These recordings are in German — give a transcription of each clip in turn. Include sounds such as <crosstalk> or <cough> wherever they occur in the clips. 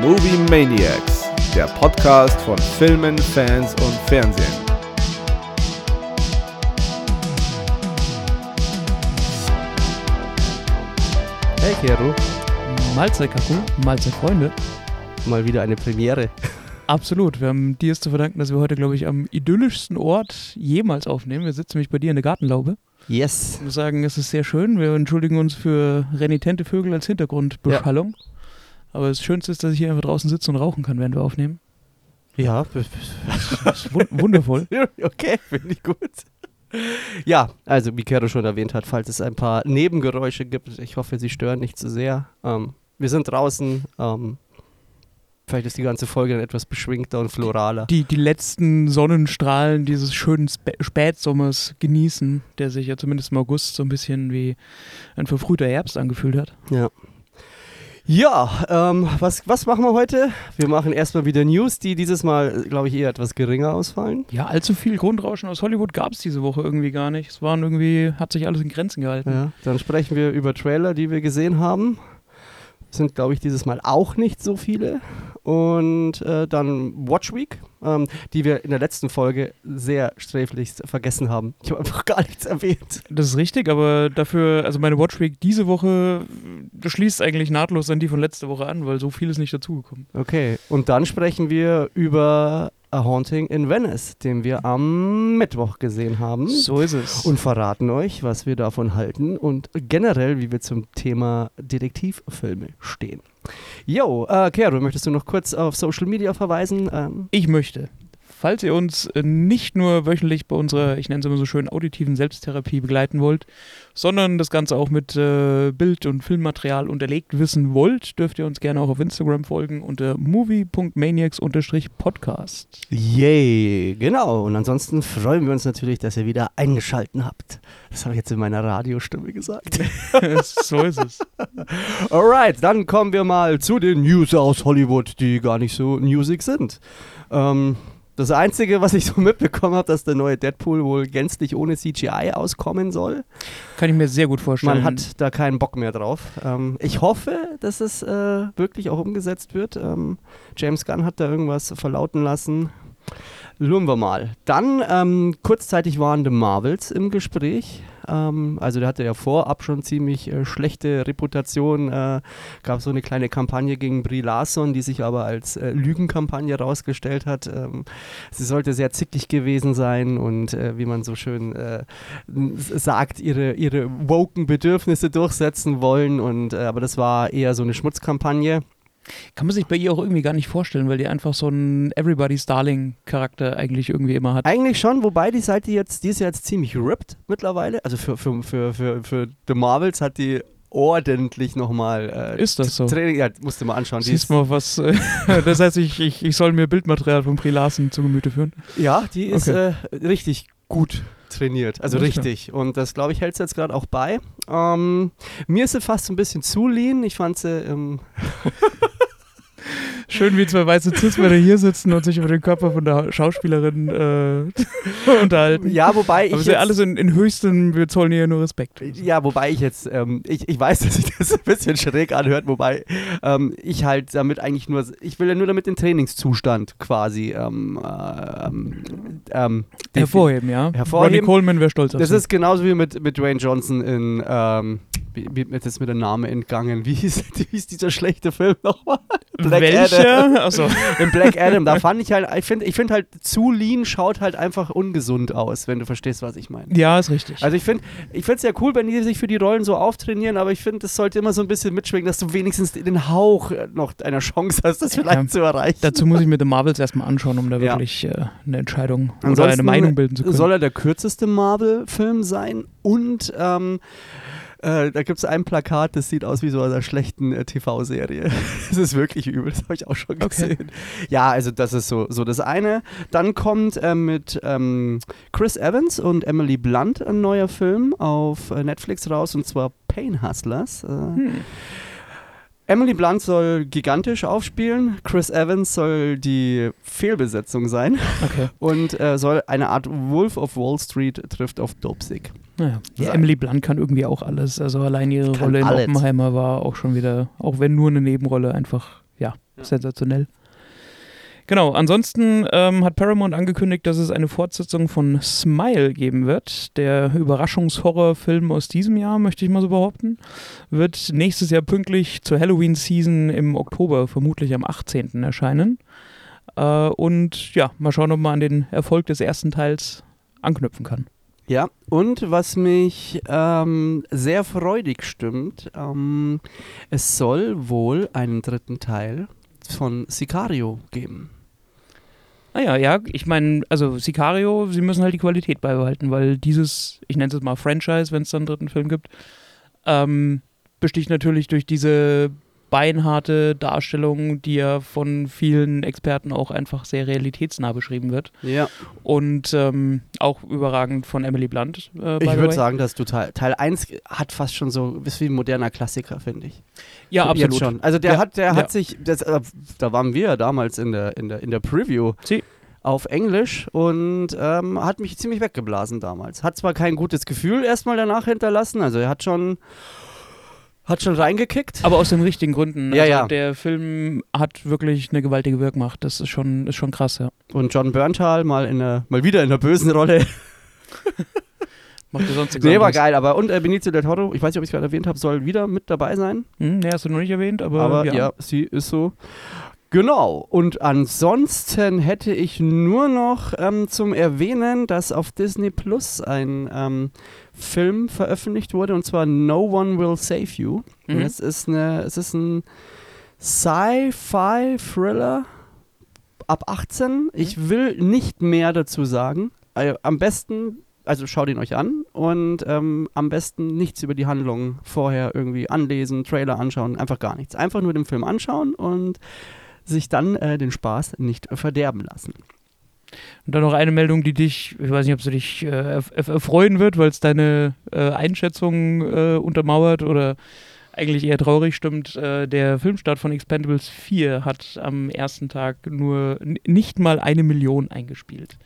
Movie Maniacs, der Podcast von Filmen, Fans und Fernsehen. Hey Kero, Mahlzeit Kaku, Mahlzeit Freunde. mal wieder eine Premiere. Absolut. Wir haben dir es zu verdanken, dass wir heute, glaube ich, am idyllischsten Ort jemals aufnehmen. Wir sitzen nämlich bei dir in der Gartenlaube. Yes. Ich muss sagen, es ist sehr schön. Wir entschuldigen uns für renitente Vögel als Hintergrundbeschallung. Aber das Schönste ist, dass ich hier einfach draußen sitze und rauchen kann, während wir aufnehmen. Ja, <laughs> wundervoll. <laughs> okay, finde ich gut. Ja, also wie Kero schon erwähnt hat, falls es ein paar Nebengeräusche gibt, ich hoffe, sie stören nicht zu sehr. Ähm, wir sind draußen. Ähm, vielleicht ist die ganze Folge dann etwas beschwingter und floraler. Die, die letzten Sonnenstrahlen dieses schönen Spä Spätsommers genießen, der sich ja zumindest im August so ein bisschen wie ein verfrühter Herbst angefühlt hat. Ja. Ja, ähm, was, was machen wir heute? Wir machen erstmal wieder News, die dieses Mal, glaube ich, eher etwas geringer ausfallen. Ja, allzu viel Grundrauschen aus Hollywood gab es diese Woche irgendwie gar nicht. Es waren irgendwie, hat sich alles in Grenzen gehalten. Ja, dann sprechen wir über Trailer, die wir gesehen haben. Sind, glaube ich, dieses Mal auch nicht so viele. Und äh, dann Watch Week, ähm, die wir in der letzten Folge sehr sträflichst vergessen haben. Ich habe einfach gar nichts erwähnt. Das ist richtig, aber dafür, also meine Watchweek diese Woche äh, schließt eigentlich nahtlos an die von letzter Woche an, weil so viel ist nicht dazugekommen. Okay, und dann sprechen wir über A Haunting in Venice, den wir am Mittwoch gesehen haben. So ist es. und verraten euch, was wir davon halten und generell, wie wir zum Thema Detektivfilme stehen. Jo, äh, Kero, möchtest du noch kurz auf Social Media verweisen? Ähm, ich möchte, falls ihr uns äh, nicht nur wöchentlich bei unserer, ich nenne es immer so schön, auditiven Selbsttherapie begleiten wollt, sondern das Ganze auch mit äh, Bild- und Filmmaterial unterlegt wissen wollt, dürft ihr uns gerne auch auf Instagram folgen unter movie.maniacs-podcast. yay, genau. Und ansonsten freuen wir uns natürlich, dass ihr wieder eingeschalten habt. Das habe ich jetzt in meiner Radiostimme gesagt. <laughs> so ist es. <laughs> Alright, dann kommen wir mal zu den News aus Hollywood, die gar nicht so newsig sind. Ähm, das Einzige, was ich so mitbekommen habe, dass der neue Deadpool wohl gänzlich ohne CGI auskommen soll. Kann ich mir sehr gut vorstellen. Man hat da keinen Bock mehr drauf. Ähm, ich hoffe, dass es äh, wirklich auch umgesetzt wird. Ähm, James Gunn hat da irgendwas verlauten lassen. Luren wir mal. Dann ähm, kurzzeitig waren The Marvels im Gespräch. Ähm, also der hatte ja vorab schon ziemlich äh, schlechte Reputation. Äh, gab so eine kleine Kampagne gegen Brie Larson, die sich aber als äh, Lügenkampagne rausgestellt hat. Ähm, sie sollte sehr zickig gewesen sein und äh, wie man so schön äh, sagt, ihre, ihre woken Bedürfnisse durchsetzen wollen. Und, äh, aber das war eher so eine Schmutzkampagne. Kann man sich bei ihr auch irgendwie gar nicht vorstellen, weil die einfach so einen Everybody's Darling-Charakter eigentlich irgendwie immer hat. Eigentlich schon, wobei die Seite jetzt, die ist ja jetzt ziemlich ripped mittlerweile. Also für, für, für, für, für The Marvels hat die ordentlich nochmal äh, Ist das so? Training, ja, musst du mal anschauen. Siehst mal, was. Äh, <laughs> das heißt, ich, ich, ich soll mir Bildmaterial von Brie Larson zu Gemüte führen. ja, die ist Okay. äh, richtig gut trainiert. Also klar. richtig. Und das, glaube ich, hält sie jetzt gerade auch bei. Ähm, mir ist sie fast so ein bisschen zu lean. Ich fand sie ähm, <laughs> Schön, wie zwei weiße Cis-Männer hier sitzen und sich über den Körper von der Schauspielerin äh, <laughs> unterhalten. Ja, wobei ich. Aber jetzt- alles in, in höchstem, wir zollen ihr nur Respekt. Ja, wobei ich jetzt, ähm, ich, ich weiß, <laughs> dass sich das ein bisschen schräg anhört, wobei ähm, ich halt damit eigentlich nur, ich will ja nur damit den Trainingszustand quasi ähm, ähm, ähm, Hervorheben, ja. Hervorheben. Ronnie Coleman wäre stolz auf Das ist genauso wie mit, mit Dwayne Johnson in, ähm, wie, mir ist jetzt mit der Name entgangen, wie hieß, <laughs> wie hieß dieser schlechte Film nochmal? Black Welcher? Achso. <laughs> In Black Adam, da fand ich halt, ich finde ich find halt, zu lean schaut halt einfach ungesund aus, wenn du verstehst, was ich meine. Ja, ist richtig. Also ich finde ich es ja cool, wenn die sich für die Rollen so auftrainieren, aber ich finde, es sollte immer so ein bisschen mitschwingen, dass du wenigstens den Hauch äh, noch einer Chance hast, das vielleicht Ja. zu erreichen. Dazu muss ich mir The Marvels erstmal anschauen, um da Ja. wirklich äh, eine Entscheidung oder Ansonsten eine Meinung bilden zu können. Soll er der kürzeste Marvel-Film sein und ähm, äh, da gibt es ein Plakat, das sieht aus wie so einer schlechten äh, TV-Serie. <laughs> Das ist wirklich übel, das habe ich auch schon Okay. gesehen. Ja, also das ist so, so das eine. Dann kommt äh, mit ähm, Chris Evans und Emily Blunt ein neuer Film auf äh, Netflix raus und zwar Pain Hustlers. Äh, Hm. Emily Blunt soll gigantisch aufspielen, Chris Evans soll die Fehlbesetzung sein Okay. und äh, soll eine Art Wolf of Wall Street trifft auf Dopesick. Naja. Ja. Emily Blunt kann irgendwie auch alles. Also allein ihre Kann Rolle in alles. Oppenheimer war auch schon wieder, auch wenn nur eine Nebenrolle, einfach, ja, sensationell. Genau, ansonsten ähm, hat Paramount angekündigt, dass es eine Fortsetzung von Smile geben wird. Der Überraschungshorrorfilm aus diesem Jahr, möchte ich mal so behaupten, wird nächstes Jahr pünktlich zur Halloween-Season im Oktober, vermutlich am 18. erscheinen. Äh, und ja, mal schauen, ob man an den Erfolg des ersten Teils anknüpfen kann. Ja, und was mich ähm, sehr freudig stimmt, ähm, es soll wohl einen dritten Teil von Sicario geben. Naja, ja, ich meine, also Sicario, sie müssen halt die Qualität beibehalten, weil dieses, ich nenne es mal Franchise, wenn es dann einen dritten Film gibt, ähm, besticht natürlich durch diese beinharte Darstellung, die ja von vielen Experten auch einfach sehr realitätsnah beschrieben wird. Ja. Und ähm, auch überragend von Emily Blunt. Äh, ich würde sagen, dass du Teil, Teil 1 hat fast schon so, ist wie ein moderner Klassiker, finde ich. Ja, Jetzt absolut. schon. Also der Ja, hat, der ja. hat sich, das, äh, da waren wir ja damals in der, in der, in der Preview. Sie. auf Englisch und ähm, hat mich ziemlich weggeblasen damals. Hat zwar kein gutes Gefühl erstmal danach hinterlassen, also er hat schon, hat schon reingekickt. Aber aus den richtigen Gründen. Ja, also ja. Der Film hat wirklich eine gewaltige Wirkmacht. Das ist schon, ist schon krass, ja. Und John Berntal mal, in mal wieder in der bösen Rolle. <laughs> Macht er sonst nichts Nee, war geil, aber und äh, Benicio del Toro, ich weiß nicht, ob ich es gerade erwähnt habe, soll wieder mit dabei sein. Hm, nee, hast du noch nicht erwähnt, aber, Aber ja. ja. sie ist so. Genau. Und ansonsten hätte ich nur noch ähm, zum Erwähnen, dass auf Disney Plus ein ähm, Film veröffentlicht wurde und zwar No One Will Save You. Mhm. es ist eine, es ist ein Sci-Fi-Thriller ab 18. Ich will nicht mehr dazu sagen. Also, am besten, also schaut ihn euch an und ähm, am besten nichts über die Handlung vorher irgendwie anlesen, Trailer anschauen, einfach gar nichts. Einfach nur den Film anschauen und sich dann äh, den Spaß nicht verderben lassen. Und dann noch eine Meldung, die dich, ich weiß nicht, ob sie dich äh, erf- erf- erfreuen wird, weil es deine äh, Einschätzung äh, untermauert oder eigentlich eher traurig stimmt. Äh, der Filmstart von Expendables 4 hat am ersten Tag nur nicht mal eine Million eingespielt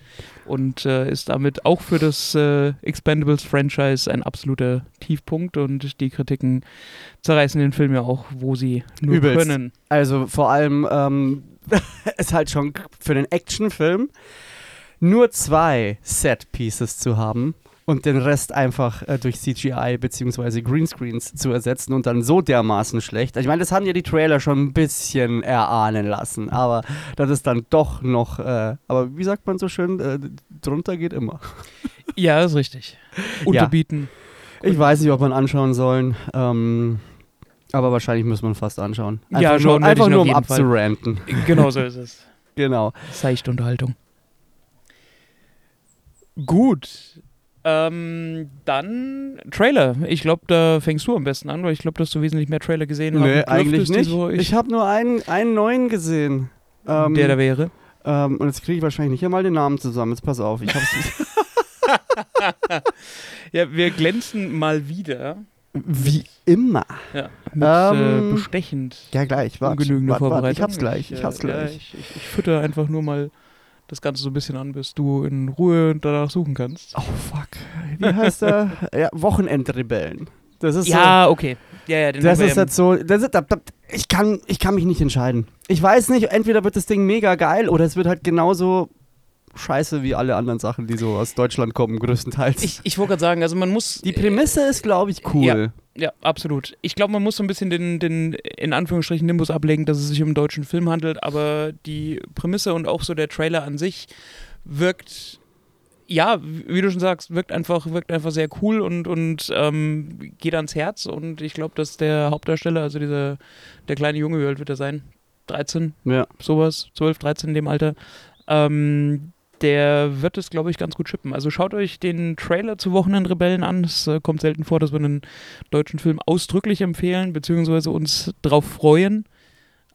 und äh, ist damit auch für das äh, Expendables-Franchise ein absoluter Tiefpunkt und die Kritiken zerreißen den Film ja auch, wo sie nur Übelst. können. Also vor allem ähm, <laughs> ist halt schon für einen Actionfilm nur zwei Set-Pieces zu haben und den Rest einfach äh, durch CGI bzw. Greenscreens zu ersetzen und dann so dermaßen schlecht. Ich meine, das haben ja die Trailer schon ein bisschen erahnen lassen, aber das ist dann doch noch, äh, aber wie sagt man so schön, äh, drunter geht immer. Ja, ist richtig. <laughs> Unterbieten. Ich weiß nicht, ob man anschauen sollen. Ähm, aber wahrscheinlich muss man fast anschauen. Ja, Einfach schauen nur, werde ich einfach nur um abzuranten. Genau so ist <laughs> es. Genau. Seichte Unterhaltung. Gut. Ähm, dann Trailer. Ich glaube, da fängst du am besten an, weil ich glaube, dass du wesentlich mehr Trailer gesehen Nee, haben eigentlich nicht. Woche. Ich, Ich, habe nur einen, einen neuen gesehen. Ähm, der da wäre. ähm, und jetzt kriege ich wahrscheinlich nicht einmal den Namen zusammen. Jetzt pass auf. Ich hab's <laughs> Ja, wir glänzen mal wieder. wie immer. Ja, mit Ähm, äh, bestechend Ja, gleich. Wart, ungenügende wart, wart, Vorbereitung. Ich hab's gleich. Ich, äh, hab's Ja, gleich. ich, ich, ich fütter einfach nur mal das Ganze so ein bisschen an, bis du in Ruhe danach suchen kannst. oh, fuck. Wie heißt der? <laughs> ja, Wochenendrebellen. Das ist so. Ja, okay. Ja, ja, den Das ist jetzt so, das ist, da- da- ich, kann, ich kann mich nicht entscheiden. Ich weiß nicht, entweder wird das Ding mega geil oder es wird halt genauso scheiße wie alle anderen Sachen, die so aus Deutschland kommen, größtenteils. Ich, ich wollte gerade sagen, also man muss. die Prämisse ist, glaube ich, cool. Ja, absolut. Ich glaube, man muss so ein bisschen den, den, in Anführungsstrichen, Nimbus ablegen, dass es sich um einen deutschen Film handelt, aber die Prämisse und auch so der Trailer an sich wirkt, ja, wie du schon sagst, wirkt einfach, wirkt einfach sehr cool und, und ähm, geht ans Herz und ich glaube, dass der Hauptdarsteller, also dieser, der kleine Junge, wie alt wird er sein? 13, Ja. sowas, 12, 13 in dem Alter. Ähm, der wird es, glaube ich, ganz gut schippen. Also schaut euch den Trailer zu Wochenendrebellen an. Es äh, kommt selten vor, dass wir einen deutschen Film ausdrücklich empfehlen, beziehungsweise uns drauf freuen.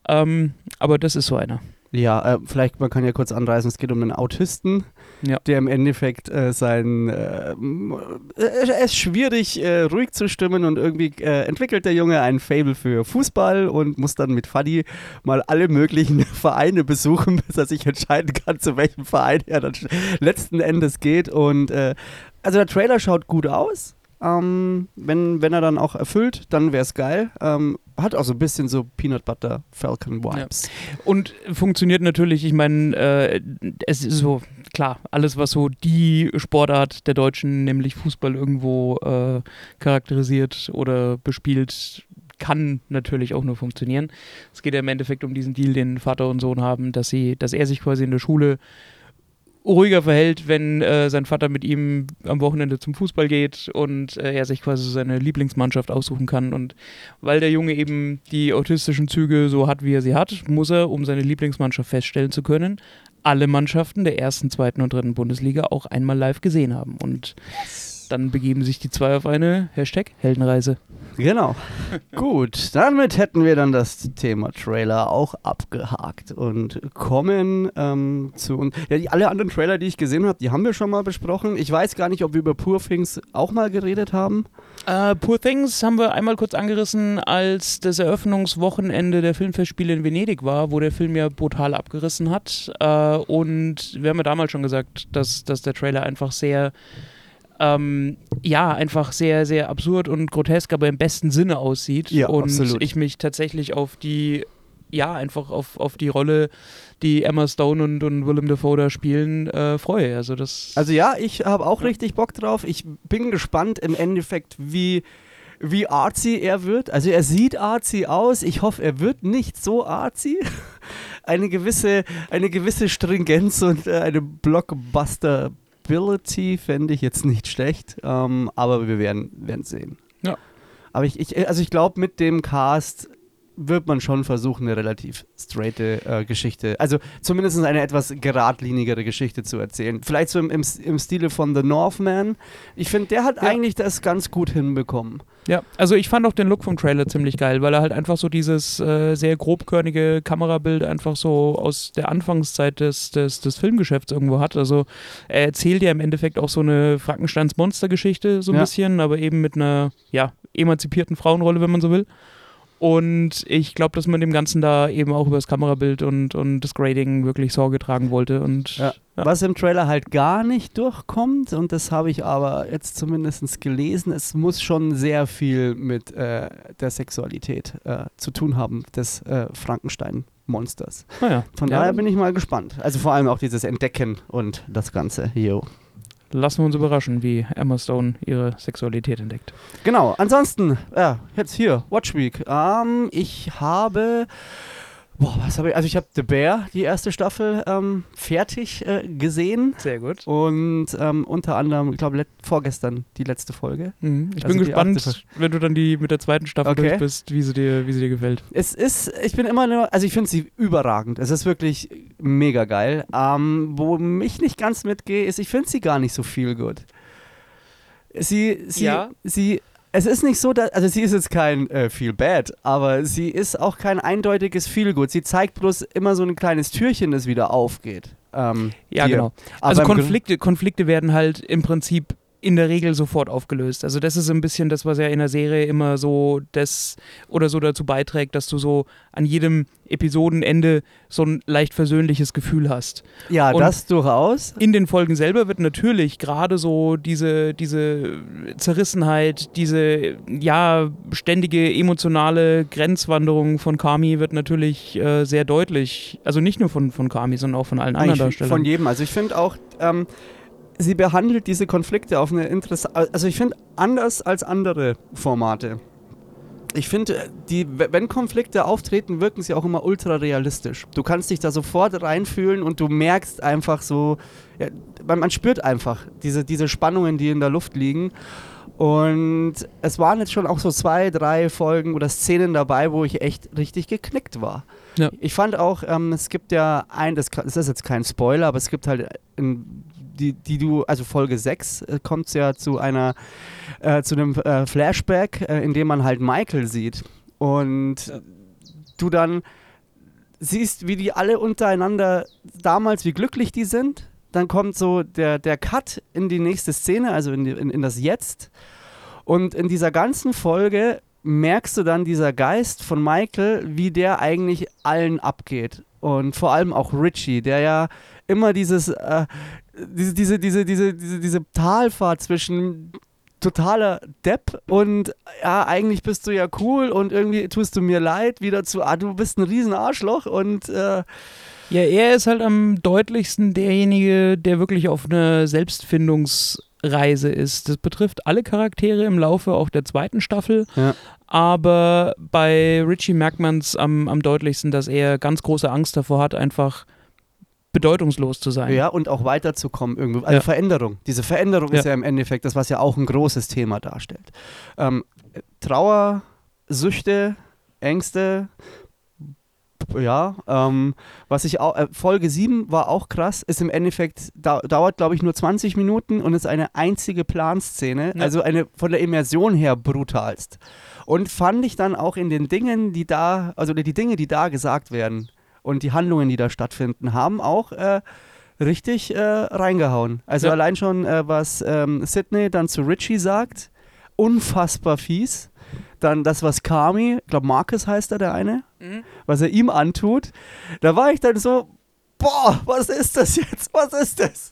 Ähm, aber das ist so einer. Ja, äh, vielleicht, man kann ja kurz anreißen, es geht um einen Autisten, Ja. der im Endeffekt äh, sein, äh, äh, er ist schwierig, äh, ruhig zu stimmen und irgendwie äh, entwickelt der Junge ein Fable für Fußball und muss dann mit Fadi mal alle möglichen <laughs> Vereine besuchen, bis er sich entscheiden kann, zu welchem Verein er dann letzten Endes geht und also der Trailer schaut gut aus. Ähm, wenn, wenn er dann auch erfüllt, dann wäre es geil. Ähm, hat auch so ein bisschen so Peanut Butter Falcon Vibes. Und funktioniert natürlich, ich meine, äh, es ist so, klar, alles, was so die Sportart der Deutschen, nämlich Fußball, irgendwo äh, charakterisiert oder bespielt, kann natürlich auch nur funktionieren. Es geht ja im Endeffekt um diesen Deal, den Vater und Sohn haben, dass sie, dass er sich quasi in der Schule ruhiger verhält, wenn äh, sein Vater mit ihm am Wochenende zum Fußball geht und äh, er sich quasi seine Lieblingsmannschaft aussuchen kann. Und weil der Junge eben die autistischen Züge so hat, wie er sie hat, muss er, um seine Lieblingsmannschaft feststellen zu können, alle Mannschaften der ersten, zweiten und dritten Bundesliga auch einmal live gesehen haben. Und dann begeben sich die zwei auf eine Hashtag Heldenreise. Genau. <laughs> Gut, damit hätten wir dann das Thema Trailer auch abgehakt und kommen ähm, zu uns. Ja, die, alle anderen Trailer, die ich gesehen habe, die haben wir schon mal besprochen. Ich weiß gar nicht, ob wir über Poor Things auch mal geredet haben. Äh, Poor Things haben wir einmal kurz angerissen, als das Eröffnungswochenende der Filmfestspiele in Venedig war, wo der Film ja brutal abgerissen hat. Äh, und wir haben ja damals schon gesagt, dass, dass der Trailer einfach sehr ähm, ja, einfach sehr, sehr absurd und grotesk, aber im besten Sinne aussieht. Ja, und absolut. ich mich tatsächlich auf die, ja, einfach auf, auf die Rolle, die Emma Stone und, und Willem Dafoe da spielen, äh, freue. Also das. Also ja, ich habe auch richtig Bock drauf. Ich bin gespannt im Endeffekt, wie wie artsy er wird. Also er sieht artsy aus. Ich hoffe, er wird nicht so artsy. <laughs> Eine gewisse, eine gewisse Stringenz und äh, eine Blockbuster Ability fände ich jetzt nicht schlecht, ähm, aber wir werden, werden sehen. Ja. Aber ich, ich also ich glaube, mit dem Cast wird man schon versuchen, eine relativ straighte äh, Geschichte, also zumindest eine etwas geradlinigere Geschichte zu erzählen. Vielleicht so im, im, im Stile von The Northman. Ich finde, der hat Ja. eigentlich das ganz gut hinbekommen. Ja, also ich fand auch den Look vom Trailer ziemlich geil, weil er halt einfach so dieses äh, sehr grobkörnige Kamerabild einfach so aus der Anfangszeit des, des, des Filmgeschäfts irgendwo hat. Also er erzählt ja im Endeffekt auch so eine Frankensteins Monstergeschichte so ein Ja. bisschen, aber eben mit einer, ja, emanzipierten Frauenrolle, wenn man so will. Und ich glaube, dass man dem Ganzen da eben auch über das Kamerabild und, und das Grading wirklich Sorge tragen wollte. Und Ja. Ja. Was im Trailer halt gar nicht durchkommt, und das habe ich aber jetzt zumindest gelesen, es muss schon sehr viel mit äh, der Sexualität äh, zu tun haben, des äh, Frankenstein-Monsters. Von ja, daher bin ich mal gespannt. Also vor allem auch dieses Entdecken und das Ganze. Jo. Lassen wir uns überraschen, wie Emma Stone ihre Sexualität entdeckt. Genau, ansonsten, ja, jetzt hier, Watch Week. Ähm, ich habe, boah, was habe ich, also ich habe The Bear, die erste Staffel, ähm, fertig äh, gesehen. Sehr gut. Und ähm, unter anderem, ich glaube, vorgestern die letzte Folge. Mhm. Ich Also bin gespannt, wenn du dann die mit der zweiten Staffel Okay. durch bist, wie sie dir, wie sie dir gefällt. Es ist, ich bin immer nur, also ich finde sie überragend. Es ist wirklich mega geil. Ähm, wo mich nicht ganz mitgehe, ist, ich finde sie gar nicht so viel gut. Sie, sie, Ja. sie, es ist nicht so, dass, also sie ist jetzt kein äh, Feel Bad, aber sie ist auch kein eindeutiges Feel Good. Sie zeigt bloß immer so ein kleines Türchen, das wieder aufgeht. Ähm, Ja, dir. genau. Also Konflikte, Konflikte werden halt im Prinzip in der Regel sofort aufgelöst. Also das ist ein bisschen das, was ja in der Serie immer so das oder so dazu beiträgt, dass du so an jedem Episodenende so ein leicht versöhnliches Gefühl hast. Ja, und- das durchaus. In den Folgen selber wird natürlich gerade so diese, diese Zerrissenheit, diese ja ständige emotionale Grenzwanderung von Kami wird natürlich äh, sehr deutlich. Also nicht nur von, von Kami, sondern auch von allen anderen Eigentlich Darstellern. von jedem. Also ich finde auch, ähm, sie behandelt diese Konflikte auf eine interessante, also ich finde anders als andere Formate. Ich finde, die, wenn Konflikte auftreten, wirken sie auch immer ultra realistisch. Du kannst dich da sofort reinfühlen und du merkst einfach so, ja, man, spürt einfach diese, diese Spannungen, die in der Luft liegen. Und es waren jetzt schon auch so zwei, drei Folgen oder Szenen dabei, wo ich echt richtig geknickt war. Ja. Ich fand auch, ähm, es gibt ja ein, das, das ist jetzt kein Spoiler, aber es gibt halt in, die, die du, also Folge 6 äh, kommt es ja zu einer, äh, zu einem äh, Flashback, äh, in dem man halt Michael sieht. Und du dann siehst, wie die alle untereinander damals, wie glücklich die sind. Dann kommt so der, der Cut in die nächste Szene, also in, die, in, in das Jetzt. Und in dieser ganzen Folge merkst du dann dieser Geist von Michael, wie der eigentlich allen abgeht. Und vor allem auch Richie, der ja immer dieses, äh, diese, diese, diese, diese, diese, diese Talfahrt zwischen totaler Depp und ja, eigentlich bist du ja cool und irgendwie tust du mir leid, wieder zu, ah, du bist ein riesen Arschloch und äh, Ja, er ist halt am deutlichsten derjenige, der wirklich auf einer Selbstfindungsreise ist. Das betrifft alle Charaktere im Laufe auch der zweiten Staffel. Ja. Aber bei Richie merkt man es am, am deutlichsten, dass er ganz große Angst davor hat, einfach bedeutungslos zu sein. ja, und auch weiterzukommen irgendwo. Also Ja. Veränderung. Diese Veränderung ist Ja. ja im Endeffekt das, was ja auch ein großes Thema darstellt. Ähm, Trauer, Süchte, Ängste, ja, ähm, was ich auch, äh, Folge 7 war auch krass, ist im Endeffekt, dau dauert glaube ich nur 20 Minuten und ist eine einzige Planszene, Ja. also eine von der Immersion her brutalst. Und fand ich dann auch in den Dingen, die da, also die Dinge, die da gesagt werden und die Handlungen, die da stattfinden, haben auch äh, richtig äh, reingehauen. Also Ja. allein schon, äh, was ähm, Sidney dann zu Richie sagt, unfassbar fies. Dann das, was Kami, ich glaube Marcus heißt er, der eine, Mhm. was er ihm antut, da war ich dann so, boah, was ist das jetzt? Was ist das?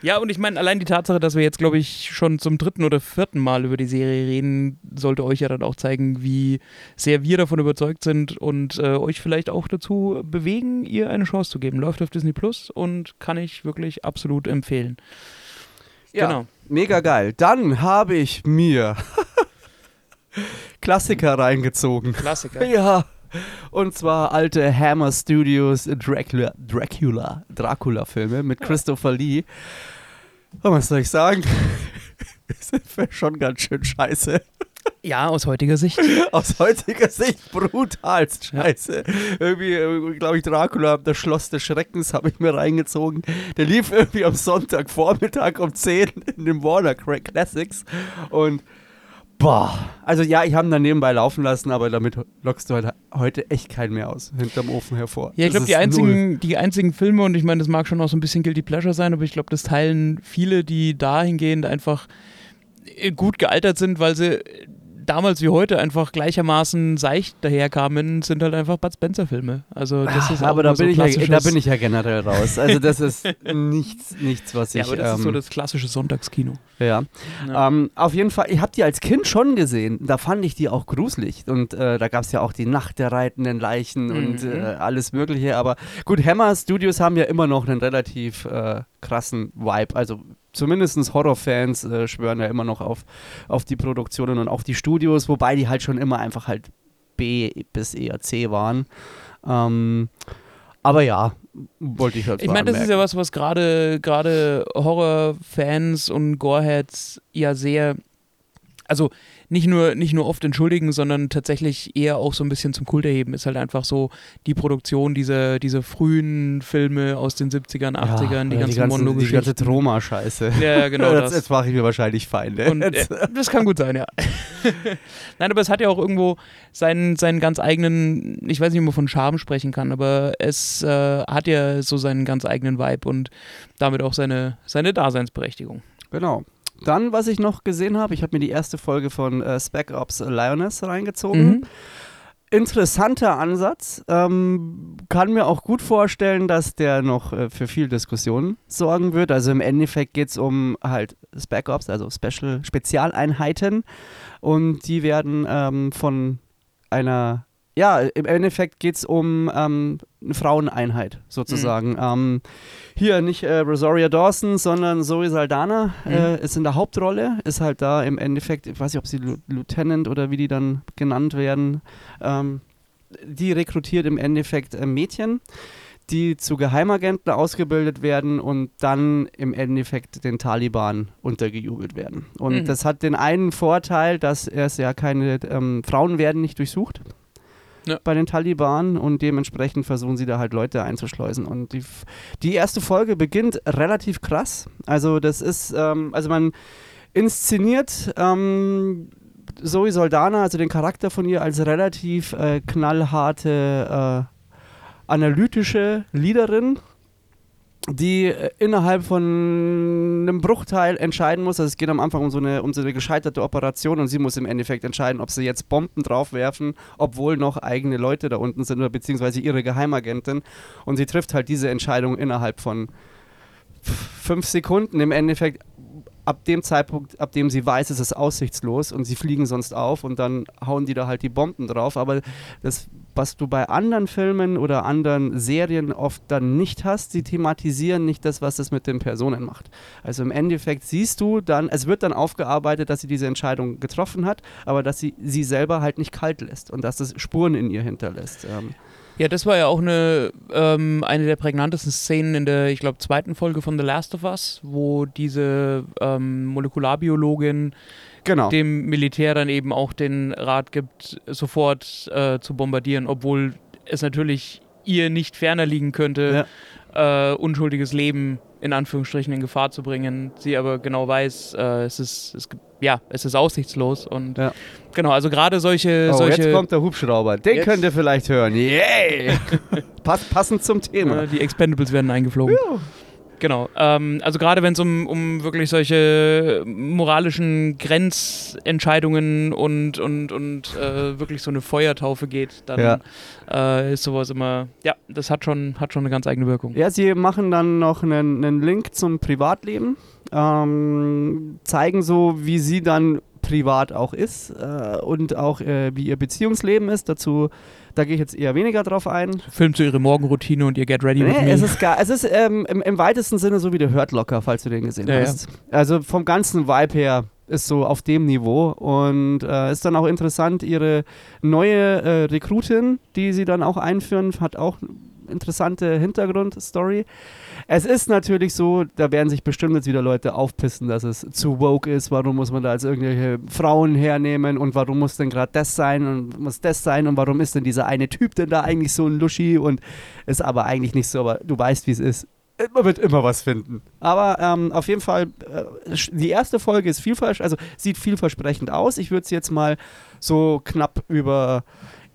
Ja, und ich meine, allein die Tatsache, dass wir jetzt, glaube ich, schon zum dritten oder vierten Mal über die Serie reden, sollte euch ja dann auch zeigen, wie sehr wir davon überzeugt sind und äh, euch vielleicht auch dazu bewegen, ihr eine Chance zu geben. Läuft auf Disney Plus und kann ich wirklich absolut empfehlen. Genau. Mega geil. Dann habe ich mir <laughs> Klassiker reingezogen. Klassiker. Ja. Und zwar alte Hammer Studios Dracula, Dracula, Dracula-Filme mit Christopher Lee. Und was soll ich sagen? <laughs> Ist schon ganz schön scheiße. Ja, aus heutiger Sicht. Aus heutiger Sicht brutalst Ja. scheiße. Irgendwie, glaube ich, Dracula, das Schloss des Schreckens, habe ich mir reingezogen. Der lief irgendwie am Sonntagvormittag um 10 in dem Warner Classics. Und boah, also ja, ich habe ihn dann nebenbei laufen lassen, aber damit lockst du halt heute echt keinen mehr aus, hinterm Ofen hervor. Ja, ich glaube, die ist null. einzigen, die einzigen Filme, und ich meine, das mag schon auch so ein bisschen Guilty Pleasure sein, aber ich glaube, das teilen viele, die dahingehend einfach äh, gut gealtert sind, weil sie damals wie heute einfach gleichermaßen seicht daherkamen, sind halt einfach Bud Spencer-Filme. Also das ist auch Ah, aber da immer so bin, ich ja, da bin ich ja generell raus. Also das ist <laughs> nichts, nichts was ich... Ja, aber das ist so ähm, das klassische Sonntagskino. Ja. Ja. Ähm, auf jeden Fall, ich habe die als Kind schon gesehen. Da fand ich die auch gruselig. Und äh, da gab es ja auch die Nacht der reitenden Leichen und Mhm. äh, alles Mögliche. Aber gut, Hammer Studios haben ja immer noch einen relativ äh, krassen Vibe. Also zumindest Horrorfans äh, schwören ja immer noch auf, auf die Produktionen und auf die Studios, wobei die halt schon immer einfach halt B bis eher C waren. Ähm, aber ja, wollte ich halt Ich meine, das ist anmerken. ja was, was gerade gerade Horrorfans und Goreheads ja sehr, also nicht nur, nicht nur oft entschuldigen, sondern tatsächlich eher auch so ein bisschen zum Kult erheben, ist halt einfach so die Produktion dieser, dieser frühen Filme aus den 70ern, 80ern, die ja, ganzen die ganze, die ganze. Ja, ja, genau <laughs> das, das. Jetzt mache ich mir wahrscheinlich Feinde. Und, äh, <laughs> das kann gut sein, ja. <laughs> Nein, aber es hat ja auch irgendwo seinen, seinen ganz eigenen, ich weiß nicht, ob man von Charme sprechen kann, aber es äh, hat ja so seinen ganz eigenen Vibe und damit auch seine, seine Daseinsberechtigung. Genau. Dann, was ich noch gesehen habe, ich habe mir die erste Folge von äh, Spec Ops Lioness reingezogen. Mhm. Interessanter Ansatz. Ähm, kann mir auch gut vorstellen, dass der noch äh, für viel Diskussion sorgen wird. Also im Endeffekt geht es um halt Spec Ops, also Special Spezialeinheiten. Und die werden ähm, von einer, ja, im Endeffekt geht es um ähm, eine Fraueneinheit sozusagen. Ähm, hier nicht äh, Rosaria Dawson, sondern Zoe Saldana Mhm. äh, ist in der Hauptrolle, ist halt da im Endeffekt, ich weiß nicht, ob sie Lieutenant oder wie die dann genannt werden, ähm, die rekrutiert im Endeffekt äh, Mädchen, die zu Geheimagenten ausgebildet werden und dann im Endeffekt den Taliban untergejubelt werden. Und Mhm. das hat den einen Vorteil, dass es ja keine, ähm, Frauen werden nicht durchsucht. Ja. Bei den Taliban und dementsprechend versuchen sie da halt Leute einzuschleusen. Und die, die erste Folge beginnt relativ krass. Also, das ist, ähm, also man inszeniert ähm, Zoe Soldana, also den Charakter von ihr, als relativ äh, knallharte, äh, analytische Leaderin, die äh, innerhalb von einem Bruchteil entscheiden muss. Also es geht am Anfang um so, eine, um so eine gescheiterte Operation und sie muss im Endeffekt entscheiden, ob sie jetzt Bomben draufwerfen, obwohl noch eigene Leute da unten sind oder beziehungsweise ihre Geheimagentin. Und sie trifft halt diese Entscheidung innerhalb von fünf Sekunden im Endeffekt ab dem Zeitpunkt, ab dem sie weiß, es ist aussichtslos und sie fliegen sonst auf und dann hauen die da halt die Bomben drauf. Aber das, was du bei anderen Filmen oder anderen Serien oft dann nicht hast, sie thematisieren nicht das, was es mit den Personen macht. Also im Endeffekt siehst du dann, es wird dann aufgearbeitet, dass sie diese Entscheidung getroffen hat, aber dass sie sie selber halt nicht kalt lässt und dass es Spuren in ihr hinterlässt. Ähm, Ja, das war ja auch eine, ähm, eine der prägnantesten Szenen in der, ich glaube, zweiten Folge von The Last of Us, wo diese ähm, Molekularbiologin genau. dem Militär dann eben auch den Rat gibt, sofort äh, zu bombardieren, obwohl es natürlich ihr nicht ferner liegen könnte, äh, unschuldiges Leben in Anführungsstrichen in Gefahr zu bringen. Sie aber genau weiß, äh, es ist, es, ja, es ist aussichtslos und Ja. genau, also gerade solche, Oh, solche jetzt kommt der Hubschrauber. Den Jetzt- könnt ihr vielleicht hören. Yay! <laughs> Pass, passend zum Thema. die Expendables werden eingeflogen. Genau. Ähm, also gerade wenn es um, um wirklich solche moralischen Grenzentscheidungen und, und, und äh, wirklich so eine Feuertaufe geht, dann Ja. äh, ist sowas immer, ja, das hat schon, hat schon eine ganz eigene Wirkung. Ja, sie machen dann noch einen, einen Link zum Privatleben, ähm, zeigen so, wie sie dann privat auch ist äh, und auch äh, wie ihr Beziehungsleben ist. Dazu, da gehe ich jetzt eher weniger drauf ein. Filmt so ihre Morgenroutine und ihr Get Ready with Nee, Me. es ist, gar, es ist ähm, im, im weitesten Sinne so wie der Hurt Locker, falls du den gesehen Ja, ja. hast. Also vom ganzen Vibe her ist so auf dem Niveau und äh, ist dann auch interessant, ihre neue äh, Rekrutin, die sie dann auch einführen, hat auch interessante Hintergrundstory. Es ist natürlich so, da werden sich bestimmt jetzt wieder Leute aufpissen, dass es zu woke ist. Warum muss man da als irgendwelche Frauen hernehmen und warum muss denn gerade das sein und muss das sein und warum ist denn dieser eine Typ denn da eigentlich so ein Luschi und ist aber eigentlich nicht so, aber du weißt, wie es ist. Man wird immer was finden. Aber ähm, auf jeden Fall, äh, die erste Folge ist vielversprechend, also sieht vielversprechend aus. Ich würde es jetzt mal so knapp über,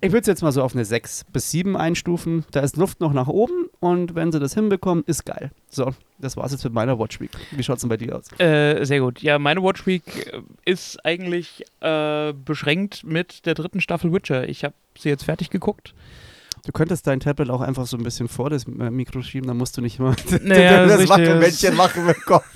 ich würde es jetzt mal so auf eine 6 bis 7 einstufen. Da ist Luft noch nach oben und wenn sie das hinbekommen, ist geil. So, das war's jetzt mit meiner Watchweek. Wie schaut's denn bei dir aus? Äh, sehr gut. Ja, meine Watch Week äh, ist eigentlich äh, beschränkt mit der dritten Staffel Witcher. Ich habe sie jetzt fertig geguckt. Du könntest dein Tablet auch einfach so ein bisschen vor das äh, Mikro schieben, dann musst du nicht immer <laughs> Naja, das Wackelmännchen machen im Kopf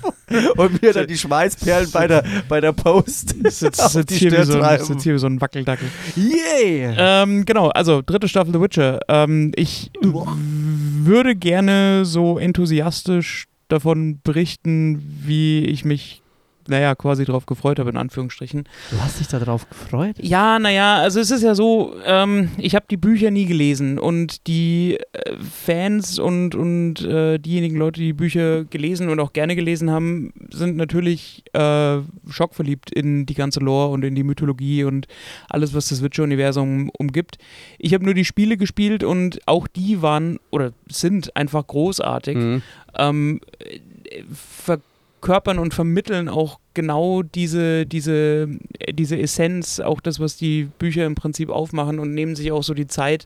und mir dann die Schweißperlen bei der, bei der Post <laughs> jetzt <laughs> die hier, wie so ein, jetzt hier wie so ein Wackeldackel. Yay! Ähm, genau, also dritte Staffel The Witcher. Ähm, ich würde gerne so enthusiastisch davon berichten, wie ich mich, naja, quasi drauf gefreut habe, in Anführungsstrichen. Du hast dich darauf gefreut? Ja, naja, also es ist ja so, ähm, ich habe die Bücher nie gelesen und die äh, Fans und, und äh, diejenigen Leute, die die Bücher gelesen und auch gerne gelesen haben, sind natürlich äh, schockverliebt in die ganze Lore und in die Mythologie und alles, was das Witcher-Universum umgibt. Ich habe nur die Spiele gespielt und auch die waren oder sind einfach großartig Mhm. ähm, äh, verkörpern und vermitteln auch genau diese, diese, äh, diese Essenz, auch das, was die Bücher im Prinzip aufmachen und nehmen sich auch so die Zeit,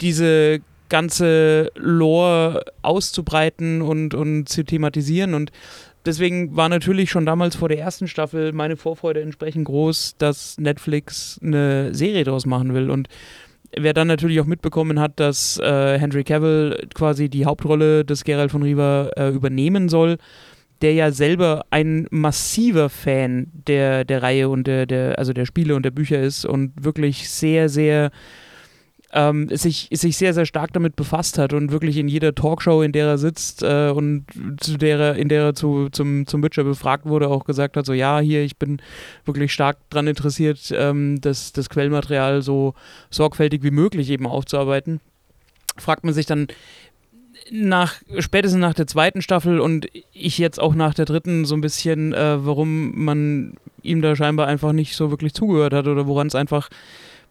diese ganze Lore auszubreiten und, und zu thematisieren und Deswegen war natürlich schon damals vor der ersten Staffel meine Vorfreude entsprechend groß, dass Netflix eine Serie daraus machen will. Und wer dann natürlich auch mitbekommen hat, dass äh, Henry Cavill quasi die Hauptrolle des Geralt von Riva äh, übernehmen soll, der ja selber ein massiver Fan der, der Reihe und der, der, also der Spiele und der Bücher ist und wirklich sehr, sehr ähm, sich, sich sehr, sehr stark damit befasst hat und wirklich in jeder Talkshow, in der er sitzt äh, und zu der er, in der er zu, zum, zum Witcher befragt wurde, auch gesagt hat, so ja, hier, ich bin wirklich stark daran interessiert, ähm, das, das Quellmaterial so sorgfältig wie möglich eben aufzuarbeiten. Fragt man sich dann nach, spätestens nach der zweiten Staffel und ich jetzt auch nach der dritten so ein bisschen, äh, warum man ihm da scheinbar einfach nicht so wirklich zugehört hat oder woran es einfach